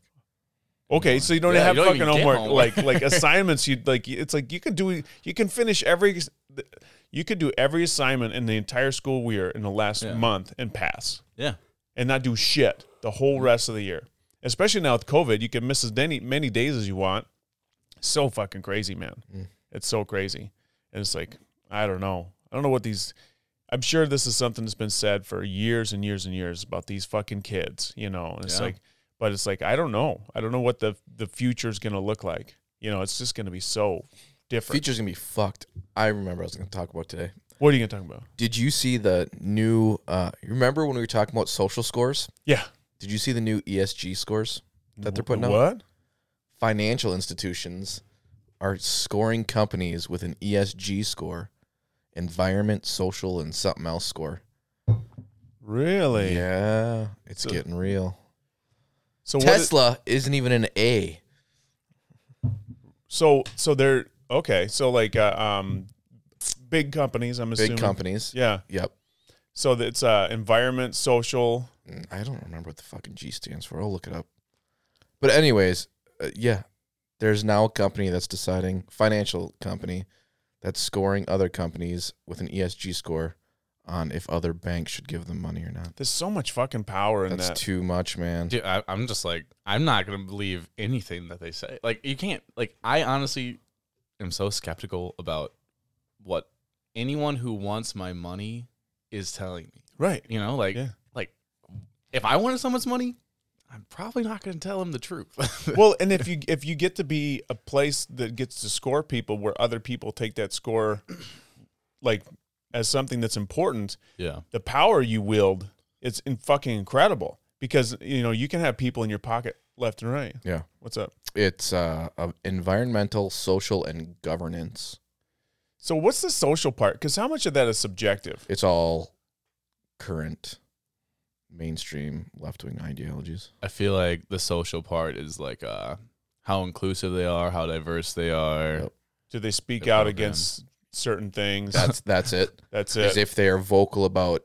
Okay, so you don't Yeah, have you don't fucking homework, homework. like like assignments. You like it's like you can do you can finish every you could do every assignment in the entire school year in the last Yeah. month and pass. Yeah. And not do shit the whole rest of the year. Especially now with COVID, you can miss as many many days as you want. So fucking crazy, man. Mm. It's so crazy. And it's like, I don't know. I don't know what these I'm sure this is something that's been said for years and years and years about these fucking kids, you know. And it's Yeah. like but it's like I don't know. I don't know what the the future's going to look like. You know, it's just going to be so different. Future's gonna be fucked. I remember I was gonna talk about today. What are you going to talk about? Did you see the new? uh Remember when we were talking about social scores? Yeah. Did you see the new ESG scores that they're putting out? What? Financial institutions are scoring companies with an ESG score, environment, social, and something else score. Really? Yeah, it's So- getting real. So what is- Tesla isn't even an A. So so they're okay. So like uh, um, big companies. I'm assuming Big companies. Yeah. Yep. So it's uh, environment, social. Mm, I don't remember what the fucking G stands for. I'll look it up. But anyways, uh, yeah, there's now a company that's deciding financial company that's scoring other companies with an ESG score on if other banks should give them money or not. There's so much fucking power in That's that. too much, man. Dude, I, I'm just like, I'm not gonna believe anything that they say. Like, you can't. Like, I honestly am so skeptical about what anyone who wants my money is telling me. right. You know, like, Yeah. like if I wanted someone's money, I'm probably not gonna tell them the truth. Well, and if you if you get to be a place that gets to score people where other people take that score like as something that's important, yeah, the power you wield it's in fucking incredible because you know you can have people in your pocket left and right. Yeah. What's up? It's uh, uh, environmental, social, and governance. So what's the social part? Because how much of that is subjective? It's all current mainstream left wing ideologies. I feel like the social part is like uh how inclusive they are, how diverse they are. Yep. Do they speak The out program. against certain things? That's that's it. That's it. As if they are vocal about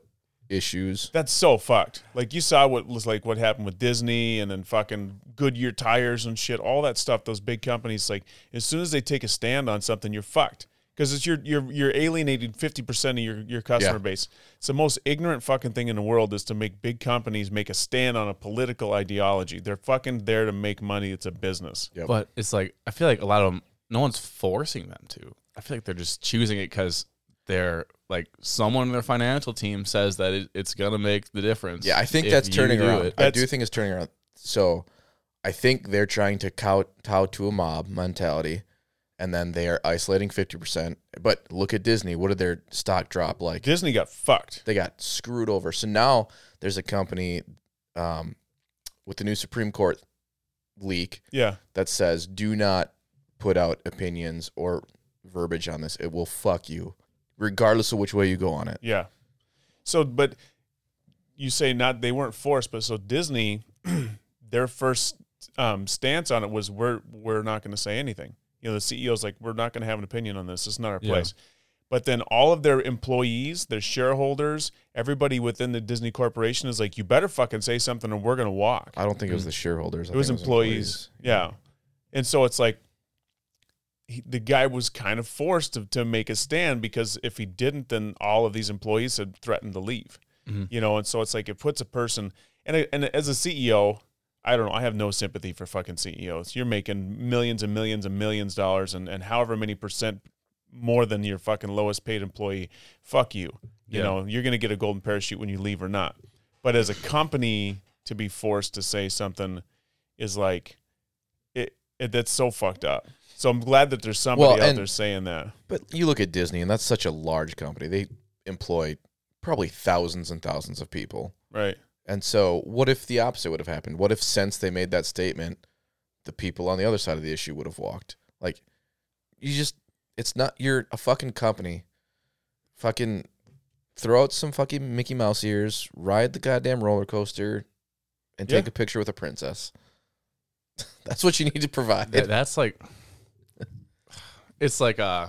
issues. That's so fucked. Like you saw what was like what happened with Disney and then fucking Goodyear tires and shit. All that stuff. Those big companies, like as soon as they take a stand on something, you're fucked because it's you're you're you're alienating fifty percent of your your customer Yeah. base. It's the most ignorant fucking thing in the world is to make big companies make a stand on a political ideology. They're fucking there to make money. It's a business. Yep. But it's like I feel like a lot of them, no one's forcing them to. I feel like they're just choosing it because they're like someone in their financial team says that it, it's gonna make the difference. Yeah, I think that's turning around. it. I do think it's turning around. So I think they're trying to cow, cow to a mob mentality, and then they are isolating 50%. But look at Disney. What did their stock drop like? Disney got fucked. They got screwed over. So now there's a company um, with the new Supreme Court leak Yeah. that says do not put out opinions or verbiage on this. It will fuck you, regardless of which way you go on it. Yeah. So, but you say not they weren't forced, but so Disney, their first um, stance on it was we're we're not going to say anything. You know, the CEO's like we're not going to have an opinion on this. It's not our Yeah. place. But then all of their employees, their shareholders, everybody within the Disney corporation is like, you better fucking say something or we're going to walk. I don't think it was the shareholders. I It was think employees. Yeah. And so it's like he, the guy was kind of forced to, to make a stand because if he didn't, then all of these employees had threatened to leave. Mhm. You know, and so it's like it puts a person and and as a CEO, I don't know. I have no sympathy for fucking CEOs. You're making millions and millions and millions of dollars and, and however many percent more than your fucking lowest paid employee. Fuck you. You Yeah. know, you're going to get a golden parachute when you leave or not. But as a company to be forced to say something is like it, it that's so fucked up. So I'm glad that there's somebody Well, out there saying that. But you look at Disney, and that's such a large company. They employ probably thousands and thousands of people. Right. And so, what if the opposite would have happened? What if, since they made that statement, the people on the other side of the issue would have walked? Like, you just, it's not, you're a fucking company. Fucking throw out some fucking Mickey Mouse ears, ride the goddamn roller coaster, and take Yeah. a picture with a princess. That's what you need to provide. Th- that's like it's like uh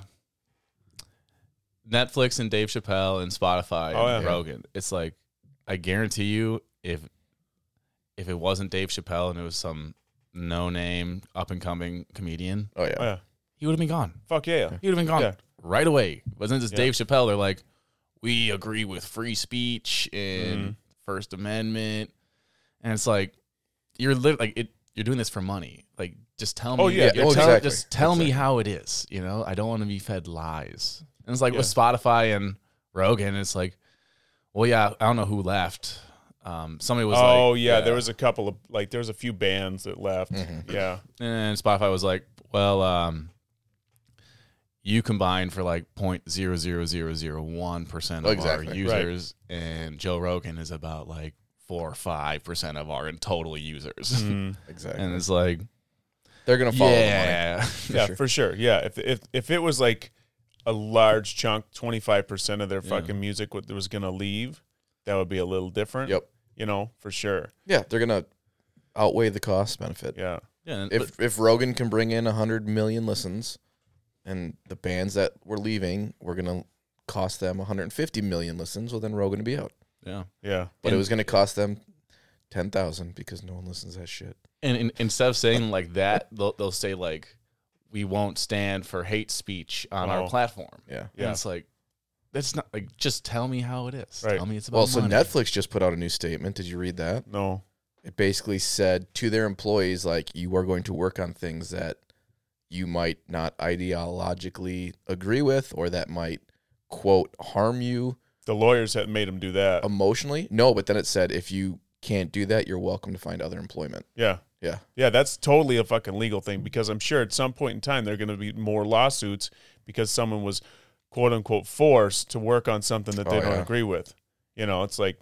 Netflix and Dave Chappelle and Spotify Oh, and yeah. Rogan. It's like I guarantee you if if it wasn't Dave Chappelle and it was some no name up and coming comedian, oh, yeah. Oh yeah. he would have been gone. Fuck yeah. yeah. He would have been gone Yeah. right away. But since it's Yeah. Dave Chappelle, they're like, we agree with free speech and Mhm. First Amendment, and it's like you're li- like it. You're doing this for money. Like, just tell me. Oh, yeah. you're Oh, tell- exactly. Just tell me how it is. You know, I don't want to be fed lies. And it's like with Spotify and Rogan, it's like, well, yeah, I don't know who left. Um, somebody was like oh like, yeah, there was a couple of like there was a few bands that left. Mhm. Yeah. and Spotify was like, well, um, you combined for like point zero zero zero zero one percent of Exactly. our Right. users, and Joe Rogan is about like four or five percent of our total users. Mm. Exactly. and it's like, They're going to follow the money. yeah, yeah, sure. for sure. Yeah, if if if it was like a large chunk, twenty five percent of their Yeah. fucking music wa- was gonna leave, that would be a little different. Yep. You know, for sure. Yeah, they're going to outweigh the cost benefit. Yeah. yeah. if if Rogan can bring in hundred million listens, and the bands that were leaving were gonna cost them 150 million listens, well then Rogan would be out. yeah. Yeah. But it was gonna cost them ten thousand because no one listens to that shit. And, in instead of saying like that, they'll they'll say like, we won't stand for hate speech on Oh. our platform. Yeah. And it's like, that's not like just tell me how it is. Right. Tell me it's about Well, so money. Netflix just put out a new statement. Did you read that? No. It basically said to their employees like you are going to work on things that you might not ideologically agree with or that might quote harm you The lawyers had made him do that. emotionally. No, but then it said if you can't do that, you're welcome to find other employment. yeah. Yeah. Yeah, that's totally a fucking legal thing because I'm sure at some point in time there are going to be more lawsuits because someone was quote unquote forced to work on something that they Oh, don't yeah. agree with. You know, it's like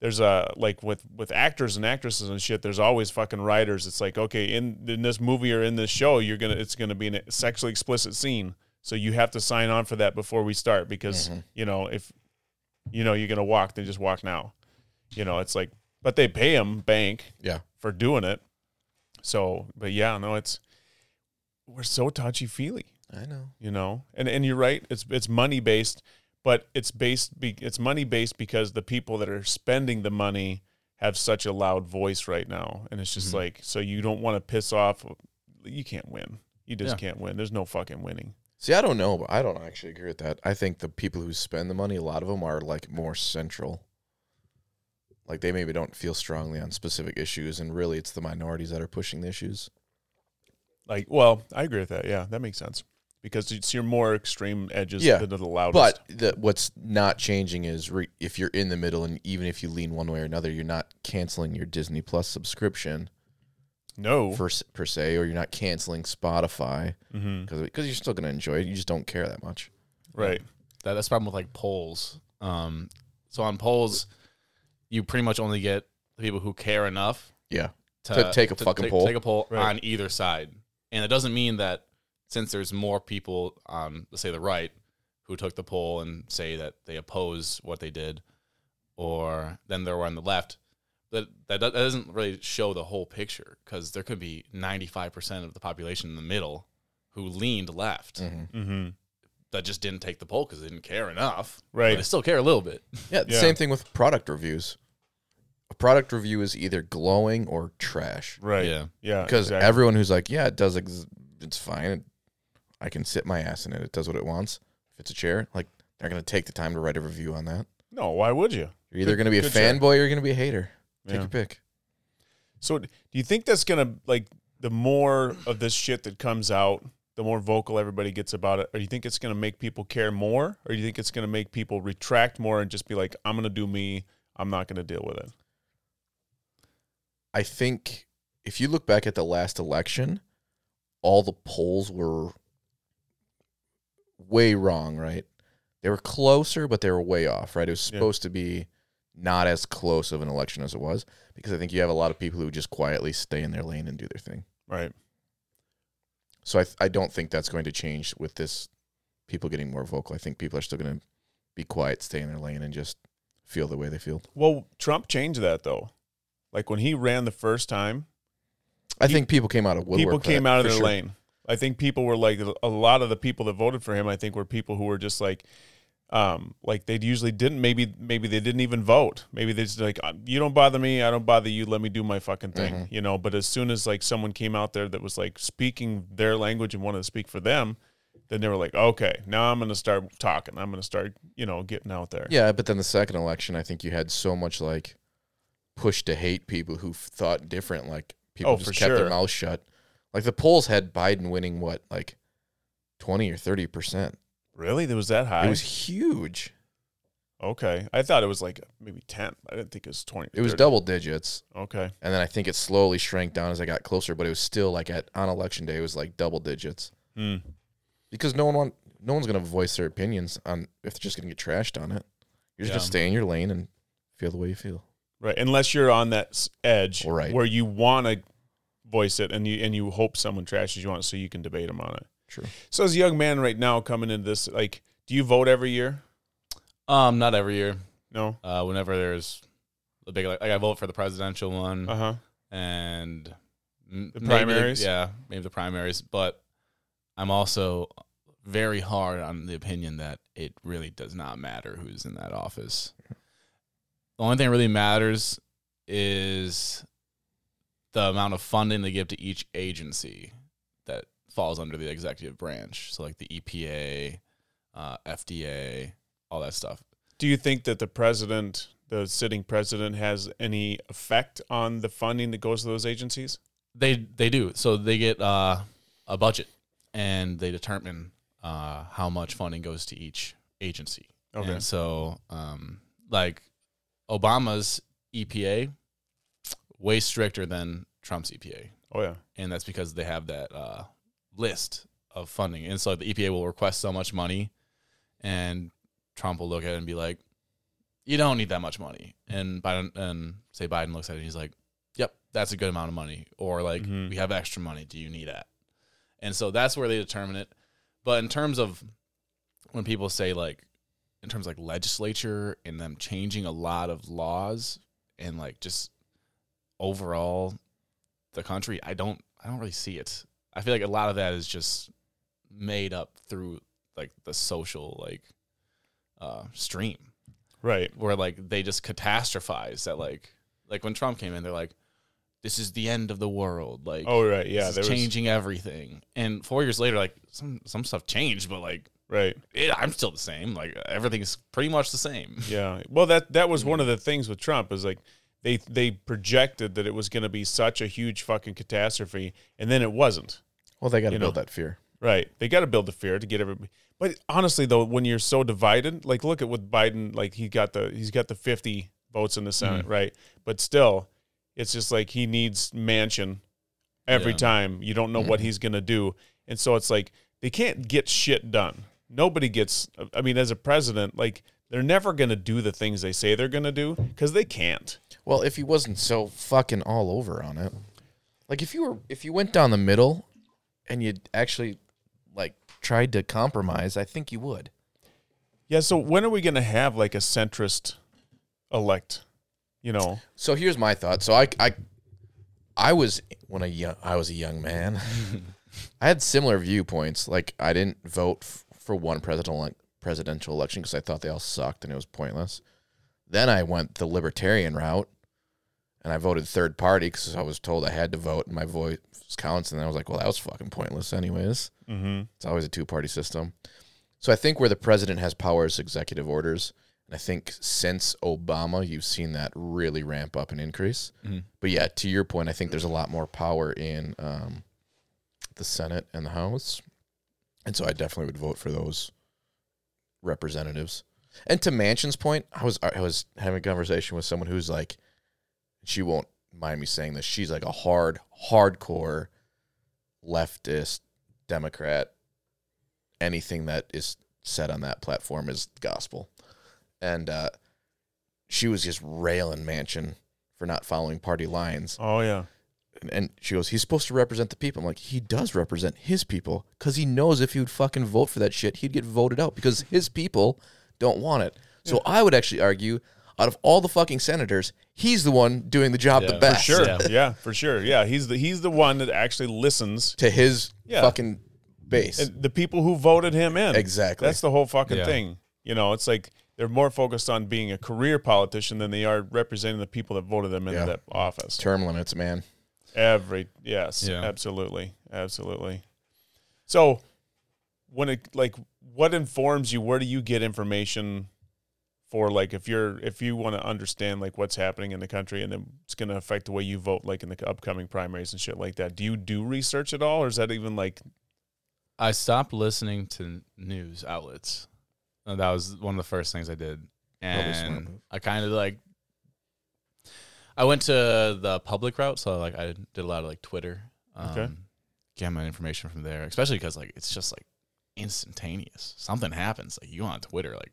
there's a like with with actors and actresses and shit. There's always fucking writers. It's like okay, in in this movie or in this show, you're gonna it's gonna be a sexually explicit scene, so you have to sign on for that before we start because Mhm. you know if you know you're gonna walk, then just walk now. You know, it's like, but they pay them bank Yeah. for doing it. So, but yeah, no, it's we're so touchy feely, I know. you know. And and you're right, it's it's money based, but it's based be, it's money based because the people that are spending the money have such a loud voice right now and it's just Mhm. like so you don't want to piss off you can't win you just Yeah. can't win there's no fucking winning See, I don't know, but I don't actually agree with that. I think the people who spend the money, a lot of them are like more central. Like they maybe don't feel strongly on specific issues, and really it's the minorities that are pushing the issues. like well i agree with that yeah that makes sense because it's your more extreme edges Yeah, that are the loudest But the, what's not changing is re, if you're in the middle, and even if you lean one way or another, you're not canceling your Disney Plus subscription no per, per se, or you're not canceling Spotify hmm because you're still going to enjoy it. You just don't care that much. right That, that's the problem with like polls. Um, so on polls, you pretty much only get the people who care enough Yeah. To take a fucking take, poll. Take a poll Right. on either side, and it doesn't mean that since there's more people on, let's say, the right who took the poll and say that they oppose what they did, or then there were on the left. That, that that doesn't really show the whole picture because there could be 95% of the population in the middle who leaned left Mm-hmm. hmm that just didn't take the poll because they didn't care enough. Right. But they still care a little bit. Yeah, the Yeah. same thing with product reviews. A product review is either glowing or trash. right Yeah. yeah Because exactly. everyone who's like, yeah, it does, ex- it's fine. I can sit my ass in it. It does what it wants. If it's a chair, like they're gonna take the time to write a review on that. no why would you You're either gonna be a good chair. fanboy or you're gonna be a hater. Take Yeah. your pick. So, do you think that's gonna like the more of this shit that comes out, the more vocal everybody gets about it, or do you think it's gonna make people care more, or do you think it's gonna make people retract more and just be like, "I'm gonna do me. I'm not gonna deal with it." I think if you look back at the last election, all the polls were way wrong, right? They were closer, but they were way off, right? It was Yeah. supposed to be not as close of an election as it was because I think you have a lot of people who just quietly stay in their lane and do their thing. Right. So I, th- I don't think that's going to change with this people getting more vocal. I think people are still going to be quiet, stay in their lane, and just feel the way they feel. Well, Trump changed that though. Like when he ran the first time, I He- think people came out of woodwork. people came that, out of their sure. lane. I think people were like a lot of the people that voted for him. I think were people who were just like, um, like they usually didn't. Maybe maybe they didn't even vote. Maybe they just like, "Uh, you don't bother me, I don't bother you. Let me do my fucking thing, Mhm. you know. But as soon as like someone came out there that was like speaking their language and wanted to speak for them, then they were like, okay, now I'm gonna start talking. I'm gonna start, you know, getting out there. Yeah, but then the second election, I think you had so much like push to hate people who f- thought different. Like people Oh, just kept sure. their mouths shut. Like the polls had Biden winning what, like twenty or thirty percent. Really, there was that high. It was huge. okay, I thought it was like maybe ten. I didn't think it was twenty. It was 30. double digits, Okay. and then I think it slowly shrank down as I got closer. But it was still like at on election day, it was like double digits Hmm. because no one want no one's gonna voice their opinions on if they're just gonna get trashed on it. You're just Yeah. gonna stay in your lane and feel the way you feel. Right, unless you're on that edge Right. where you want to voice it and you and you hope someone trashes you on it so you can debate them on it. True. So as a young man right now coming into this, like, do you vote every year? Um, not every year. No. Uh, whenever there's a big, like, I vote for the presidential one Uh huh. and The maybe primaries? yeah, maybe the primaries. But I'm also very hard on the opinion that it really does not matter who's in that office. The only thing that really matters is the amount of funding they give to each agency that falls under the executive branch. So like the EPA, uh, FDA, all that stuff. Do you think that the president, the sitting president, has any effect on the funding that goes to those agencies? They they do. So they get uh, a budget, and they determine uh, how much funding goes to each agency. Okay. And so, um, like Obama's EPA, way stricter than Trump's EPA, Oh yeah. and that's because they have that uh, list of funding. And so the EPA will request so much money, and Trump will look at it and be like, "You don't need that much money." And Biden and say Biden looks at it and he's like, "Yep, that's a good amount of money." Or like, Mhm. "We have extra money. Do you need that?" And so that's where they determine it. But in terms of when people say like, in terms of like legislature and them changing a lot of laws and like just overall the country, I don't I don't really see it. I feel like a lot of that is just made up through like the social like uh, stream Right. where like they just catastrophize that like like when Trump came in, they're like, "This is the end of the world." Like, Oh, right. Yeah. this is was, changing everything. And four years later, like some some stuff changed, but like right. it, I'm still the same. Like everything's pretty much the same. Yeah. Well, that that was one of the things with Trump is like they they projected that it was going to be such a huge fucking catastrophe, and then it wasn't. Well, they got to build know. that fear. Right. They got to build the fear to get everybody. But honestly, though, when you're so divided, like look at what Biden, like he got the he's got the 50 votes in the mm-hmm. Senate, right? But still, it's just like he needs Manchin every Yeah. time. You don't know what mm-hmm. he's gonna do, and so it's like they can't get shit done. Nobody gets. I mean, as a president, like they're never gonna do the things they say they're gonna do because they can't. Well, if he wasn't so fucking all over on it, like if you were, if you went down the middle, and you actually like tried to compromise, I think you would. Yeah. So when are we gonna have like a centrist elect? You know. So here's my thought. So I, I, I was when a young, I was a young man. I had similar viewpoints. Like I didn't vote f- for one presidential presidential election because I thought they all sucked and it was pointless. Then I went the libertarian route, and I voted third party because I was told I had to vote and my voice counts. And then I was like, well, that was fucking pointless, anyways. Mm-hmm. It's always a two party system. So I think where the president has powers, executive orders, and I think since Obama, you've seen that really ramp up and increase. Mhm. But yeah, to your point, I think there's a lot more power in um, the Senate and the House. And so I definitely would vote for those representatives. And to Manchin's point, I was I was having a conversation with someone who's like, she won't mind me saying this. She's like a hard, hardcore leftist Democrat. Anything that is said on that platform is gospel. And uh, she was just railing Mansion for not following party lines. Oh yeah. And, and she goes, he's supposed to represent the people. I'm like, he does represent his people because he knows if he would fucking vote for that shit, he'd get voted out because his people don't want it. So I would actually argue, out of all the fucking senators, he's the one doing the job Yeah, the for best. Sure. Yeah. Yeah. for sure. Yeah, he's the he's the one that actually listens. To his Yeah. fucking base. And the people who voted him in. Exactly. That's the whole fucking Yeah. thing. You know, it's like they're more focused on being a career politician than they are representing the people that voted them into Yeah. that office. Term limits, man. Every yes, Yeah. absolutely, absolutely. So, when it like, what informs you? Where do you get information for? Like, if you're if you want to understand like what's happening in the country and then it's going to affect the way you vote, like in the upcoming primaries and shit like that. Do you do research at all, or is that even like I stopped listening to news outlets. And that was one of the first things I did. And. I kind of like I went to the public route, so like I did a lot of like Twitter. Um, Okay. Get my information from there, especially because like it's just like instantaneous. Something happens, like you on Twitter, like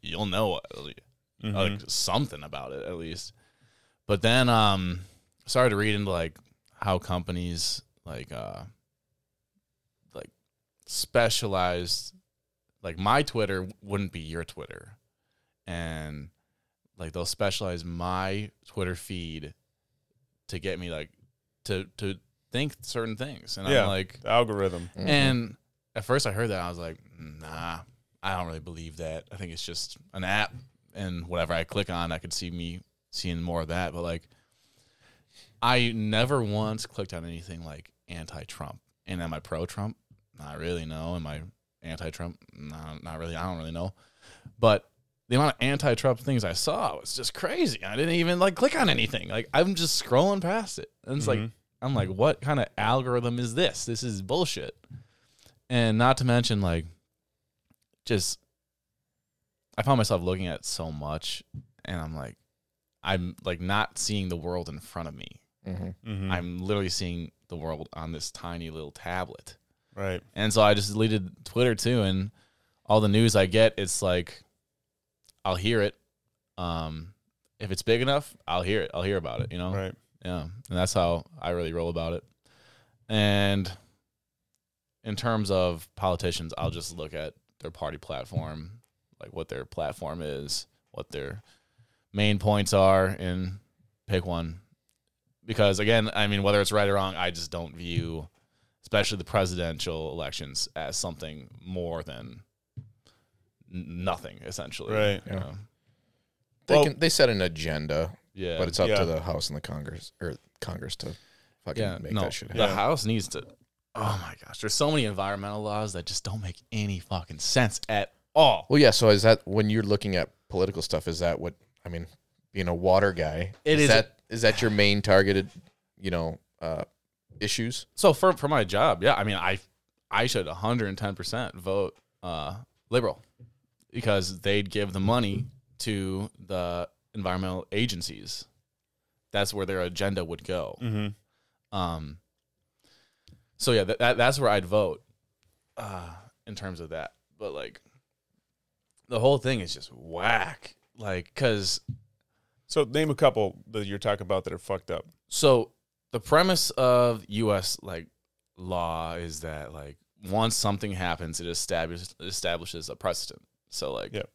you'll know uh, like, Mhm. like something about it at least. But then um started to read into like how companies like uh like specialized like my Twitter wouldn't be your Twitter. And like they'll specialize my Twitter feed to get me like to to think certain things. And Yeah. I'm like the algorithm? Mhm. and at first I heard that I was like, nah, I don't really believe that. I think it's just an app and whatever I click on, I could see me seeing more of that. But like I never once clicked on anything like anti Trump. And am I pro Trump? Not really, no. Am I anti Trump? No, not really. I don't really know. But the amount of anti Trump things I saw was just crazy. I didn't even like click on anything. Like I'm just scrolling past it. And it's like Mhm. I'm like, what kind of algorithm is this? This is bullshit. And not to mention, like, just I found myself looking at so much, and I'm like, I'm like not seeing the world in front of me. Mhm. Mhm. I'm literally seeing the world on this tiny little tablet. right. And so I just deleted Twitter too, and all the news I get, it's like I'll hear it. Um, if it's big enough, I'll hear it. I'll hear about it. You know, Right. yeah, and that's how I really roll about it. And in terms of politicians, I'll just look at their party platform, like what their platform is, what their main points are, and pick one. Because again, I mean, whether it's right or wrong, I just don't view, especially the presidential elections, as something more than nothing essentially. Right. you know? They Well- can they set an agenda, Yeah. but it's up Yeah. to the House and the Congress or Congress to fucking yeah. make no, that shit happen. the. House needs to. Oh my gosh, there's so many environmental laws that just don't make any fucking sense at all. Well, yeah. So is that when you're looking at political stuff? Is that what I mean? Being a water guy, It is is- that is that your main targeted, you know, uh, issues? So for for my job, yeah, I mean, I I should 110 percent vote uh, liberal because they'd give the money to the environmental agencies. That's where their agenda would go. Mm-hmm. Um. So yeah, that, that that's where I'd vote, uh, in terms of that. But like, the whole thing is just whack. Like, cause So name a couple that you're talking about that are fucked up. so the premise of U.S. like law is that like once something happens, it establishes establishes a precedent. So like, Yep.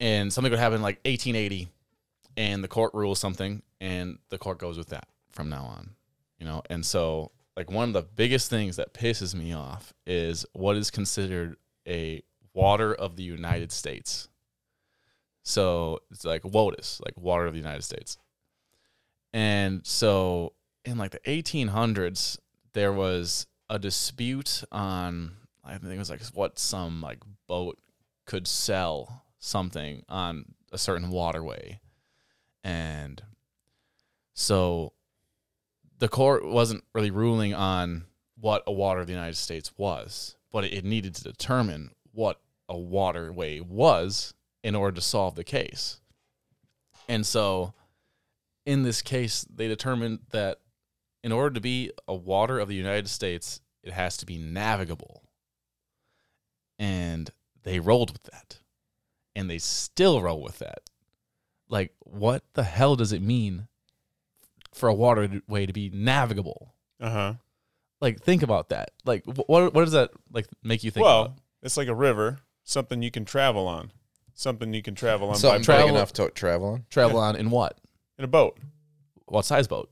and something could happen like 1880, and the court rules something, and the court goes with that from now on, you know. And so like one of the biggest things that pisses me off is what is considered a water of the United States. So it's like WOTUS, like water of the United States. And so in like the 1800s, there was a dispute on, I think it was like what some like boat could sell something on a certain waterway. And so the court wasn't really ruling on what a water of the United States was, but it needed to determine what a waterway was in order to solve the case. And so in this case, they determined that in order to be a water of the United States, it has to be navigable. And they rolled with that. And they still roll with that. Like, what the hell does it mean for a waterway to be navigable? Uh huh. Like, think about that. Like, what what does that like make you think? Well, about? it's like a river, something you can travel on, something you can travel on by Something travel- big enough to travel on. travel on in what? in a boat. What size boat?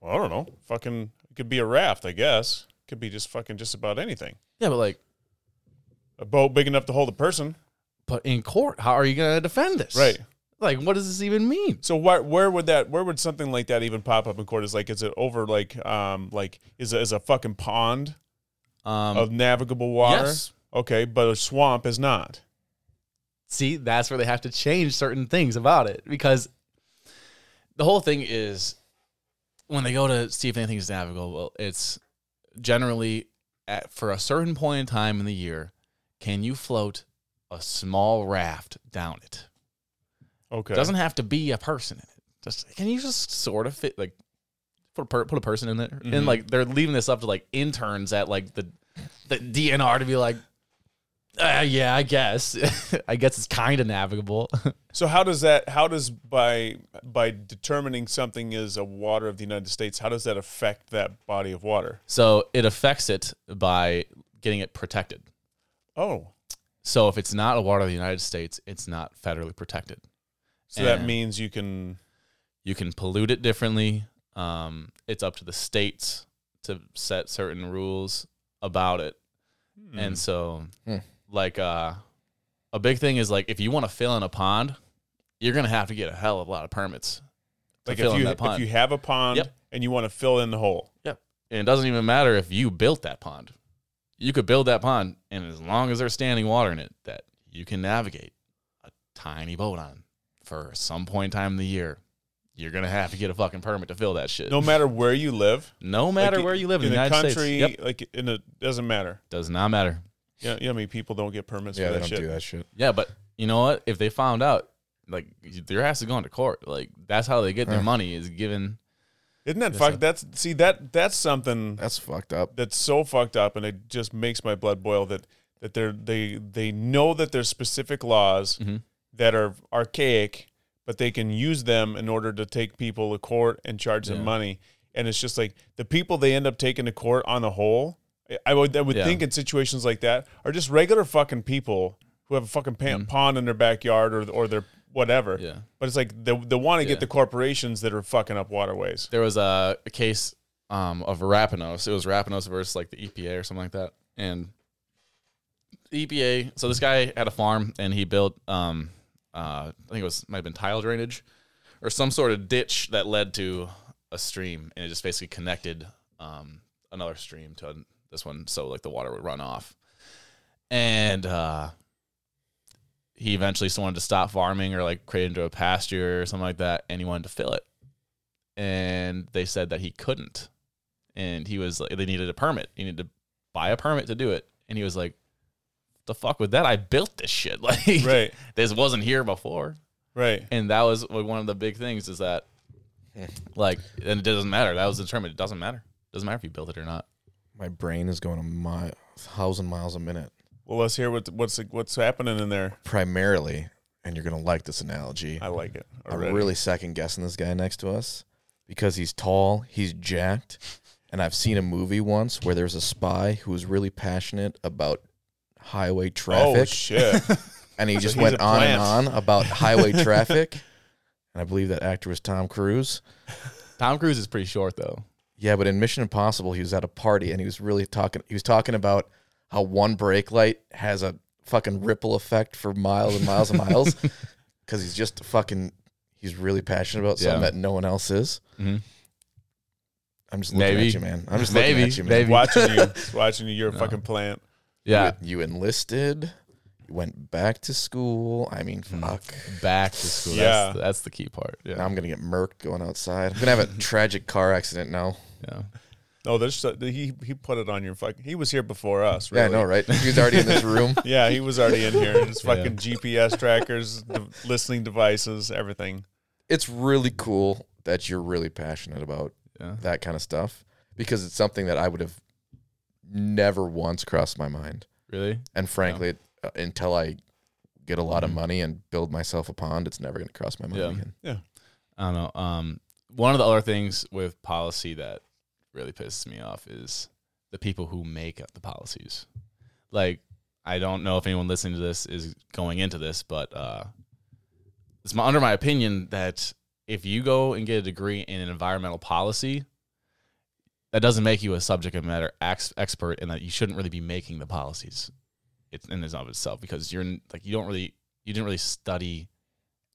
Well, I don't know. Fucking, it could be a raft, I guess. Could be just fucking just about anything. Yeah, but like, A boat big enough to hold a person. but in court, how are you going to defend this? Right. Like, what does this even mean? So where where would that where would something like that even pop up in court? Is like is it over like um like is a, is a fucking pond Um, of navigable water? yes. Okay, but a swamp is not. See, that's where they have to change certain things about it because the whole thing is when they go to see if anything is navigable, well, it's generally at, for a certain point in time in the year, can you float a small raft down it? Okay. Doesn't have to be a person in it. Just can you just sort of fit like put a per, put a person in there Mhm. and like they're leaving this up to like interns at like the the DNR to be like, uh, yeah, I guess I guess it's kind of navigable. So how does that how does by by determining something is a water of the United States, how does that affect that body of water? so it affects it by getting it protected. Oh. So if it's not a water of the United States, it's not federally protected. So that means you can You can pollute it differently. Um, it's up to the states to set certain rules about it. Hmm. And so, Hmm. like, uh, a big thing is like if you want to fill in a pond, you're gonna have to get a hell of a lot of permits. To like fill if in you that if you have a pond Yep. and you want to fill in the hole. Yep. and it doesn't even matter if you built that pond. You could build that pond, and as long as there's standing water in it, that you can navigate a tiny boat on for some point in time in the year, you're gonna have to get a fucking permit to fill that shit. No matter where you live. no matter Like, where you live in, in the a United country, States. Yep, like in a doesn't matter. does not matter. You know, you know how many people don't get permits Yeah, for they that don't shit? do that shit. Yeah, but you know what? If they found out, like, there ass is going to court. Like, that's how they get their money is given. Isn't that Yes, fuck? sir. That's see that that's something That's fucked up. that's so fucked up, and it just makes my blood boil. That that they're they they know that there's specific laws Mhm. that are archaic, but they can use them in order to take people to court and charge them money. And it's just like the people they end up taking to court on the whole. I would I would Yeah. think in situations like that are just regular fucking people who have a fucking pa- Mhm. pond in their backyard or or their whatever. Yeah. But it's like they, they want to Yeah. get the corporations that are fucking up waterways. There was a, a case um, of Rapanos. It was Rapanos versus like the EPA or something like that. And the EPA. So this guy had a farm and he built, um, uh, I think it was might have been tile drainage or some sort of ditch that led to a stream, and it just basically connected um, another stream to this one, so like the water would run off. And uh, he eventually just wanted to stop farming or like create into a pasture or something like that, and he wanted to fill it. And they said that he couldn't, and he was like, they needed a permit. He needed to buy a permit to do it, and he was like, "The fuck with that? I built this shit. Like, Right. this wasn't here before." Right. And that was like, one of the big things is that, like, and it doesn't matter. That was determined. It doesn't matter. It doesn't matter if you built it or not. My brain is going a mile, thousand miles a minute. Well, let's hear what what's what's happening in there. Primarily, and you're gonna like this analogy. I like it. I'm really second guessing this guy next to us because he's tall, he's jacked, and I've seen a movie once where there's a spy who was really passionate about highway Oh traffic, shit! and he just he's went on and on about highway traffic. And I believe that actor was Tom Cruise. Tom Cruise is pretty short though. Yeah, but in Mission Impossible, he was at a party and he was really talking. He was talking about how one brake light has a fucking ripple effect for miles and miles and miles because he's just fucking. He's really passionate about something Yeah. that no one else is. Mhm. I'm just looking Maybe. at you, man. I'm just Maybe. looking at you, man. Maybe. watching you, watching you. You're a fucking plant. Yeah, You, you enlisted. You went back to school. I mean, Mhm. fuck. back to school. Yeah. That's, that's the key part. Yeah, Now I'm gonna get murked going outside. I'm gonna have a tragic car accident now. yeah. No, there's so- he he put it on your fucking. He was here before us. Yeah, I know, right? He was already in this room. Yeah, he was already in here. His Yeah. fucking GPS trackers, de- listening devices, everything. It's really cool that you're really passionate about yeah. that kind of stuff because it's something that I would have never once crossed my mind. Really? And frankly, uh, until I get a lot of Mhm. money and build myself a pond, it's never going to cross my mind again. Yeah. I don't know. Um, one of the other things with policy that really pisses me off is the people who make up the policies. Like, I don't know if anyone listening to this is going into this, but uh, it's my, under my opinion that if you go and get a degree in an environmental policy, that doesn't make you a subject matter ex- expert, and that you shouldn't really be making the policies. It's in and of itself because you're like you don't really you didn't really study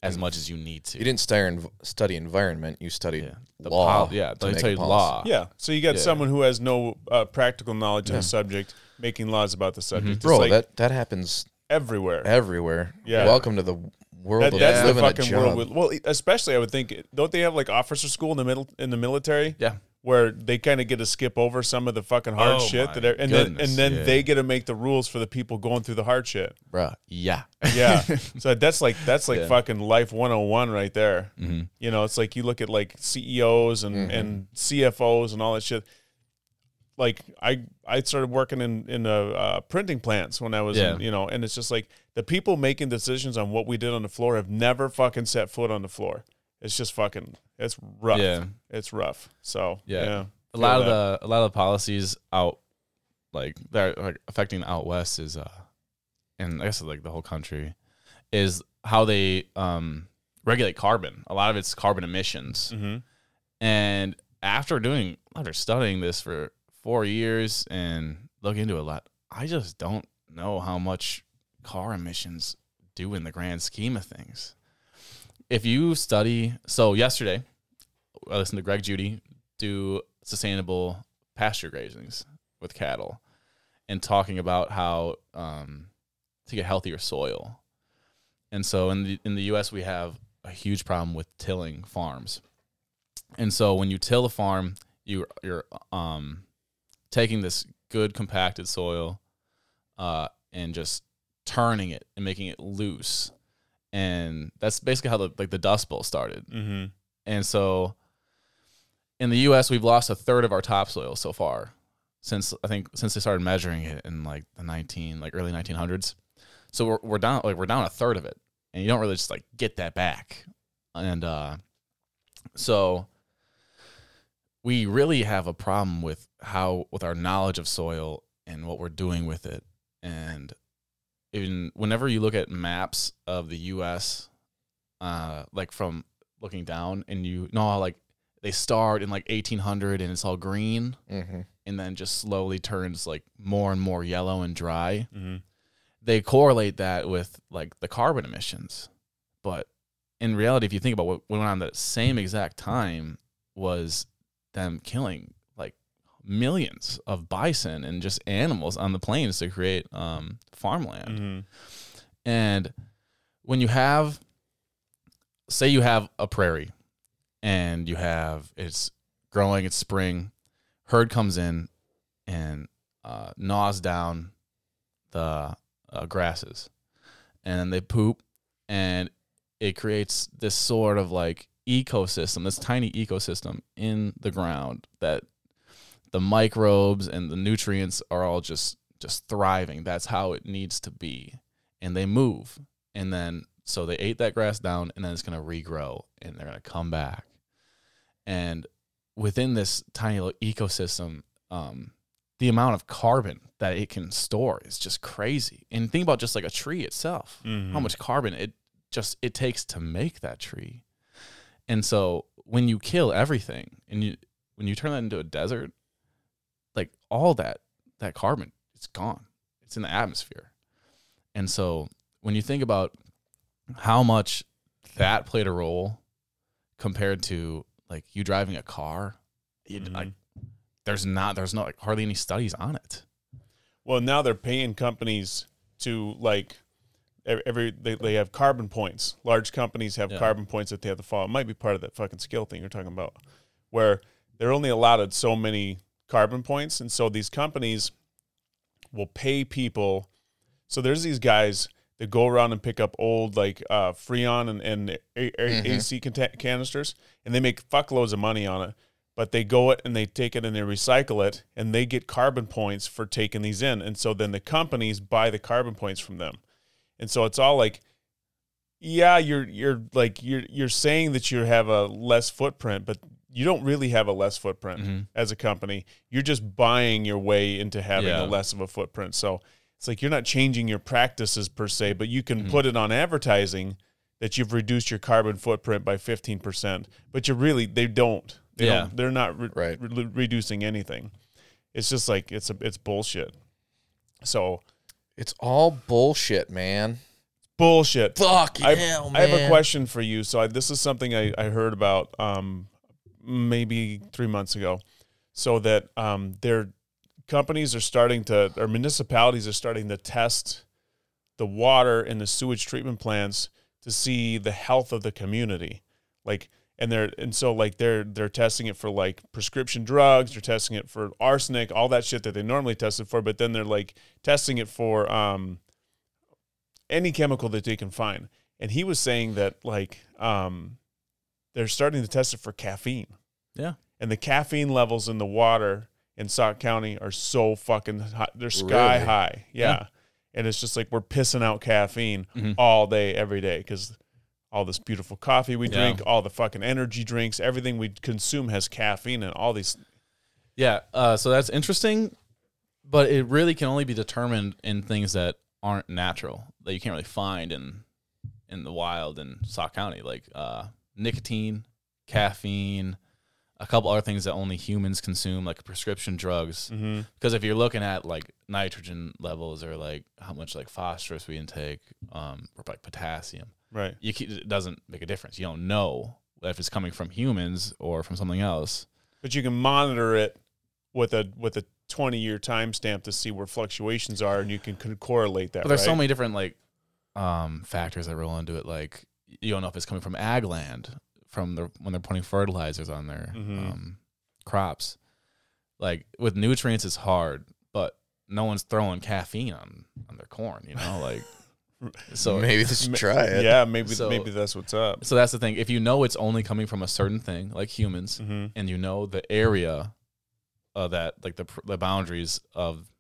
as much as you need to. You didn't study, study environment, you studied Yeah, the law. pol- yeah, to they make tell a you policy. law. Yeah. So you got Yeah. someone who has no uh, practical knowledge on Yeah. the subject making laws about the subject. It's Bro, like that, that happens everywhere. everywhere. Yeah. Welcome to the world That, of that's the living a fucking world. With, well, especially I would think. Don't they have like officer school in the middle in the military? Yeah. Where they kind of get to skip over some of the fucking hard Oh shit my that, are, and then and then yeah. they get to make the rules for the people going through the hard shit. Bruh. Yeah. Yeah, so that's like that's like Yeah. fucking life 101 right there. hmm You know, it's like you look at like CEOs and Mhm. and CFOs and all that shit. Like I I started working in in uh, uh, printing plants when I was Yeah. in, you know, and it's just like the people making decisions on what we did on the floor have never fucking set foot on the floor. It's just fucking it's rough. Yeah. It's rough. So Yeah. yeah, A lot of that. the a lot of the policies out like that are like, affecting out west is uh and I guess like the whole country is how they um regulate carbon. A lot of it's carbon emissions. hmm And after doing after studying this for four years and looking into it a lot, I just don't know how much car emissions do in the grand scheme of things. If you study, so yesterday I listened to Greg Judy do sustainable pasture grazings with cattle and talking about how um, to get healthier soil. And so in the in the US we have a huge problem with tilling farms. And so when you till a farm, you you're um taking this good compacted soil uh and just turning it and making it loose. And that's basically how the like the Dust Bowl started. hmm And so in the US we've lost a third of our topsoil so far since I think since they started measuring it in like the 19 like early 1900s. So we're we're down like we're down a third of it. And you don't really just like get that back. And uh so we really have a problem with how with our knowledge of soil and what we're doing with it. And even whenever you look at maps of the US uh like from looking down and you know like they start in like 1800 and it's all green hmm and then just slowly turns like more and more yellow and dry hmm they correlate that with like the carbon emissions. But in reality, if you think about what went on at the same exact time was them killing like millions of bison and just animals on the plains to create um, farmland. Mhm. And when you have, say, you have a prairie and you have it's growing, it's spring, herd comes in and uh, gnaws down the uh, grasses, and they poop, and it creates this sort of like ecosystem, this tiny ecosystem in the ground that the microbes and the nutrients are all just just thriving. That's how it needs to be. And they move. And then so they ate that grass down and then it's going to regrow and they're going to come back. And within this tiny little ecosystem um, the amount of carbon that it can store is just crazy. And think about just like a tree itself how Mhm. much carbon it just it takes to make that tree. And so when you kill everything and you when you turn that into a desert like all that that carbon it's gone. It's in the atmosphere. And so when you think about how much that played a role compared to like you driving a car, you, Mhm. like there's not there's not like hardly any studies on it. Well, now they're paying companies to like every they, they have carbon points. Large companies have Yeah. carbon points that they have to follow. It might be part of that fucking skill thing you're talking about, where they're only allotted so many carbon points, and so these companies will pay people. So there's these guys that go around and pick up old like uh, Freon and, and A- Mhm. AC canta- canisters, and they make fuckloads of money on it. But they go it and they take it and they recycle it, and they get carbon points for taking these in. And so then the companies buy the carbon points from them, and so it's all like, yeah, you're you're like you're you're saying that you have a less footprint, but you don't really have a less footprint Mhm. as a company. You're just buying your way into having Yeah. a less of a footprint. So it's like you're not changing your practices per se, but you can Mhm. put it on advertising that you've reduced your carbon footprint by 15%, but you really they don't. They Yeah. don't they're not re- Right. re- reducing anything. It's just like it's a it's bullshit. So It's all bullshit, man. bullshit. Fuck I, hell, I have a question for you. So I, this is something I, I heard about um, maybe three months ago. So that um, their companies are starting to, or municipalities are starting to test the water in the sewage treatment plants to see the health of the community. Like, and they're and so like they're they're testing it for like prescription drugs. They're testing it for arsenic, all that shit that they normally test it for. But then they're like testing it for um, any chemical that they can find. And he was saying that like um, they're starting to test it for caffeine. Yeah. And the caffeine levels in the water in Sauk County are so fucking high. They're sky Really? high. Yeah. Yeah. And it's just like we're pissing out caffeine Mhm. all day, every day because all this beautiful coffee we Yeah. drink, all the fucking energy drinks, everything we consume has caffeine and all these. Yeah, uh, so that's interesting, but it really can only be determined in things that aren't natural that you can't really find in in the wild in Sauk County, like uh, nicotine, caffeine, a couple other things that only humans consume, like prescription drugs. Mm-hmm. Because if you're looking at like nitrogen levels or like how much like phosphorus we intake, um, or like potassium, Right. you it doesn't make a difference. You don't know if it's coming from humans or from something else. But you can monitor it with a with a 20 year timestamp to see where fluctuations are and you can correlate that. But there's so many different like um, factors that roll into it. Like you don't know if it's coming from ag land from the when they're putting fertilizers on their Mhm. um, crops. Like with nutrients, it's hard, but no one's throwing caffeine on on their corn. You know, like so. maybe they should try it. Yeah, maybe So- maybe that's what's up. So that's the thing. If you know it's only coming from a certain thing, like humans, Mm-hmm. and you know the area of that, like the the boundaries of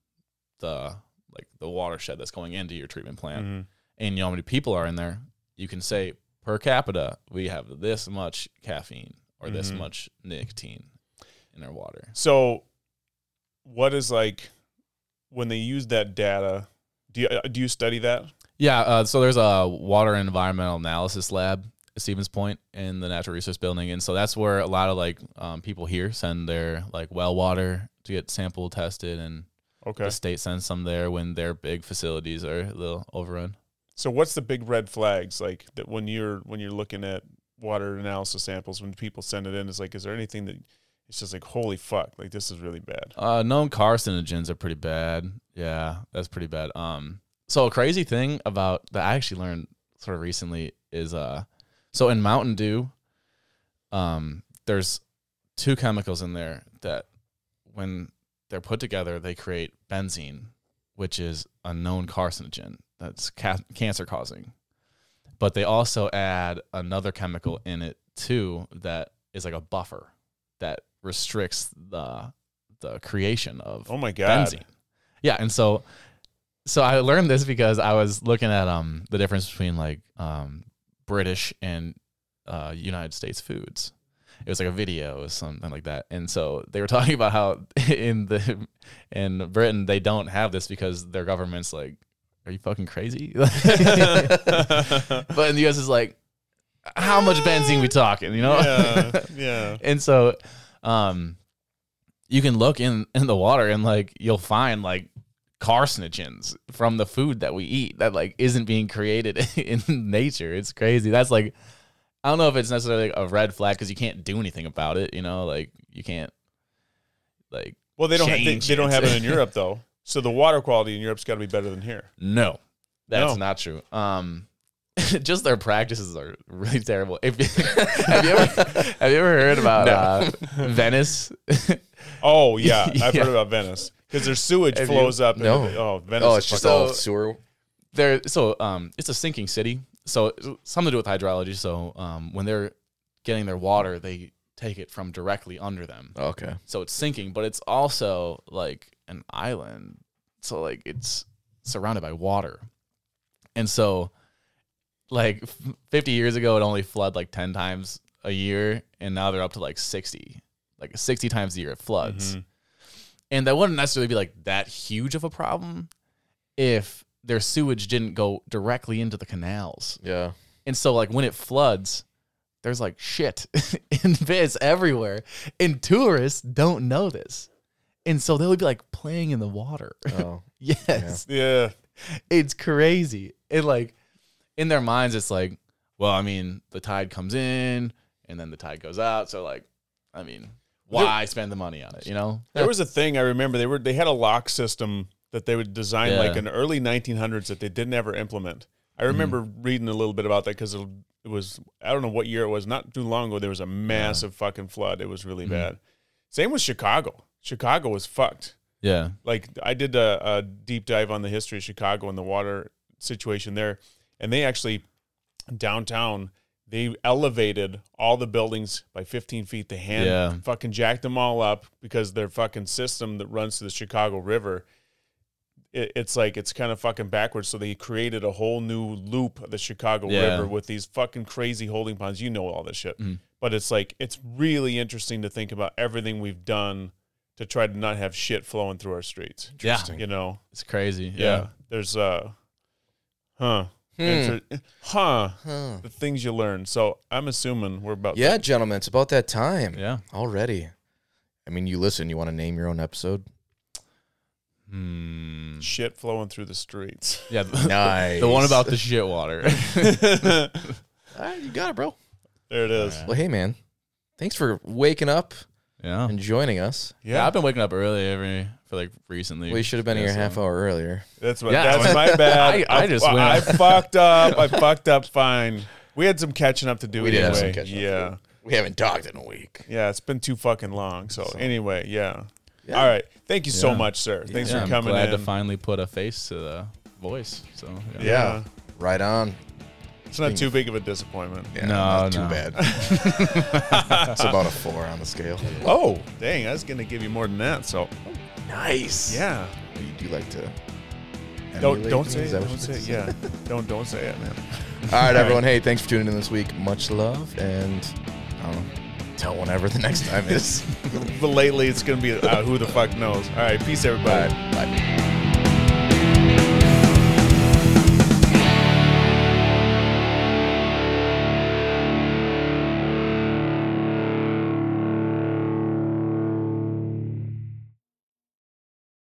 the like the watershed that's going into your treatment plant, Mm-hmm. and you know how many people are in there, you can say per capita we have this much caffeine or this Mhm. much nicotine in our water. So, what is like when they use that data? Do you uh, do you study that? Yeah, uh, so there's a water and environmental analysis lab at Stevens Point in the Natural Resource Building, and so that's where a lot of like um, people here send their like well water to get sample tested and Okay. The state sends some there when their big facilities are a little overrun. So what's the big red flags like that when you're when you're looking at water analysis samples when people send it in? Is like, is there anything that it's just like holy fuck, like this is really bad. Uh, known carcinogens are pretty bad. Yeah, that's pretty bad. Um, so a crazy thing about that I actually learned sort of recently is uh, so in Mountain Dew, um, there's two chemicals in there that when they're put together, they create benzene, which is a known carcinogen that's ca- cancer causing. But they also add another chemical in it too that is like a buffer that restricts the the creation of Oh my god. benzene. Yeah, and so so I learned this because I was looking at um the difference between like um British and uh United States foods. It was like a video or something like that. And so they were talking about how in the in Britain they don't have this because their government's like, Are you fucking crazy? but in the US it's like how much benzene we talking, you know? yeah, yeah. and so um you can look in in the water and like you'll find like carcinogens from the food that we eat that like isn't being created in nature it's crazy that's like i don't know if it's necessarily a red flag because you can't do anything about it you know like you can't like Well, they don't have, they, they don't have it in Europe though. So the water quality in Europe's got to be better than here. no that's No. not true um just their practices are really terrible. If you, have you ever have you ever heard about No. uh, Venice? Oh yeah, I've Yeah. heard about Venice because their sewage Have you- flows up. No. Into the, oh, Venice. Oh, is it's just fucking- all So- sewer. there so um it's a sinking city so it's something to do with hydrology so um when they're getting their water they take it from directly under them Okay. so it's sinking but it's also like an island so like it's surrounded by water and so like 50 years ago it only flooded like 10 times a year and now they're up to like 60 like 60 times a year it floods Mhm. and that wouldn't necessarily be like that huge of a problem if their sewage didn't go directly into the canals. Yeah. And so like when it floods, there's like shit in bits everywhere. And tourists don't know this. And so they'll be like playing in the water. Oh. yes. Yeah. It's crazy. And like in their minds it's like, well, I mean, the tide comes in and then the tide goes out. So like, I mean, why spend the money on it, you know? There was a thing I remember. They were they had a lock system that they would design like in the early 1900s that they didn't ever implement. I remember reading a little bit about that because it was I don't know what year it was. Not too long ago, there was a massive fucking flood. It was really Mhm. bad. Same with Chicago. Chicago was fucked. Yeah. like I did a, a deep dive on the history of Chicago and the water situation there, and they actually downtown they elevated all the buildings by 15 feet. They hand Yeah. fucking jacked them all up because their fucking system that runs to the Chicago River. It, it's like it's kind of fucking backwards. So they created a whole new loop of the Chicago Yeah. River with these fucking crazy holding ponds. You know all this shit, Mhm. but it's like it's really interesting to think about everything we've done to try to not have shit flowing through our streets Yeah. you know It's crazy. yeah, there's uh huh Hmm. Inter- huh Huh. the things you learn so i'm assuming we're about Yeah, gentlemen, it's about that time Yeah. already. I mean, you listen. You want to name your own episode? Hmm. shit flowing through the streets Yeah. The, Nice. the one about the shit water. All right, you got it, bro. There it is Alright. Well, hey, man. Thanks for waking up yeah. and joining us. yeah. yeah I've been waking up early every for like recently. We should have been Yeah, here a so- half hour earlier. that's what Yeah. that's my bad I- I just I, went- I fucked up i fucked up fine we had some catching up to do We did have anyway. some catching up to yeah We haven't talked in a week. yeah it's been too fucking long so, So- anyway yeah. Yeah. all right thank you so Yeah. much sir thanks Yeah, for I'm coming glad in to finally put a face to the voice. So yeah. yeah Right on. It's not too big of a disappointment Yeah, No, not too bad. it's about a four on the scale. oh dang i was gonna give you more than that so Nice. yeah You do like to. Don't don't me? say it. that Don't say it. Yeah. don't don't say it, man. All right, everyone. Hey, thanks for tuning in this week. Much love, and I don't know. Tell whenever the next time is. But lately, it's gonna be uh, who the fuck knows. All right, peace, everybody. Bye. Bye.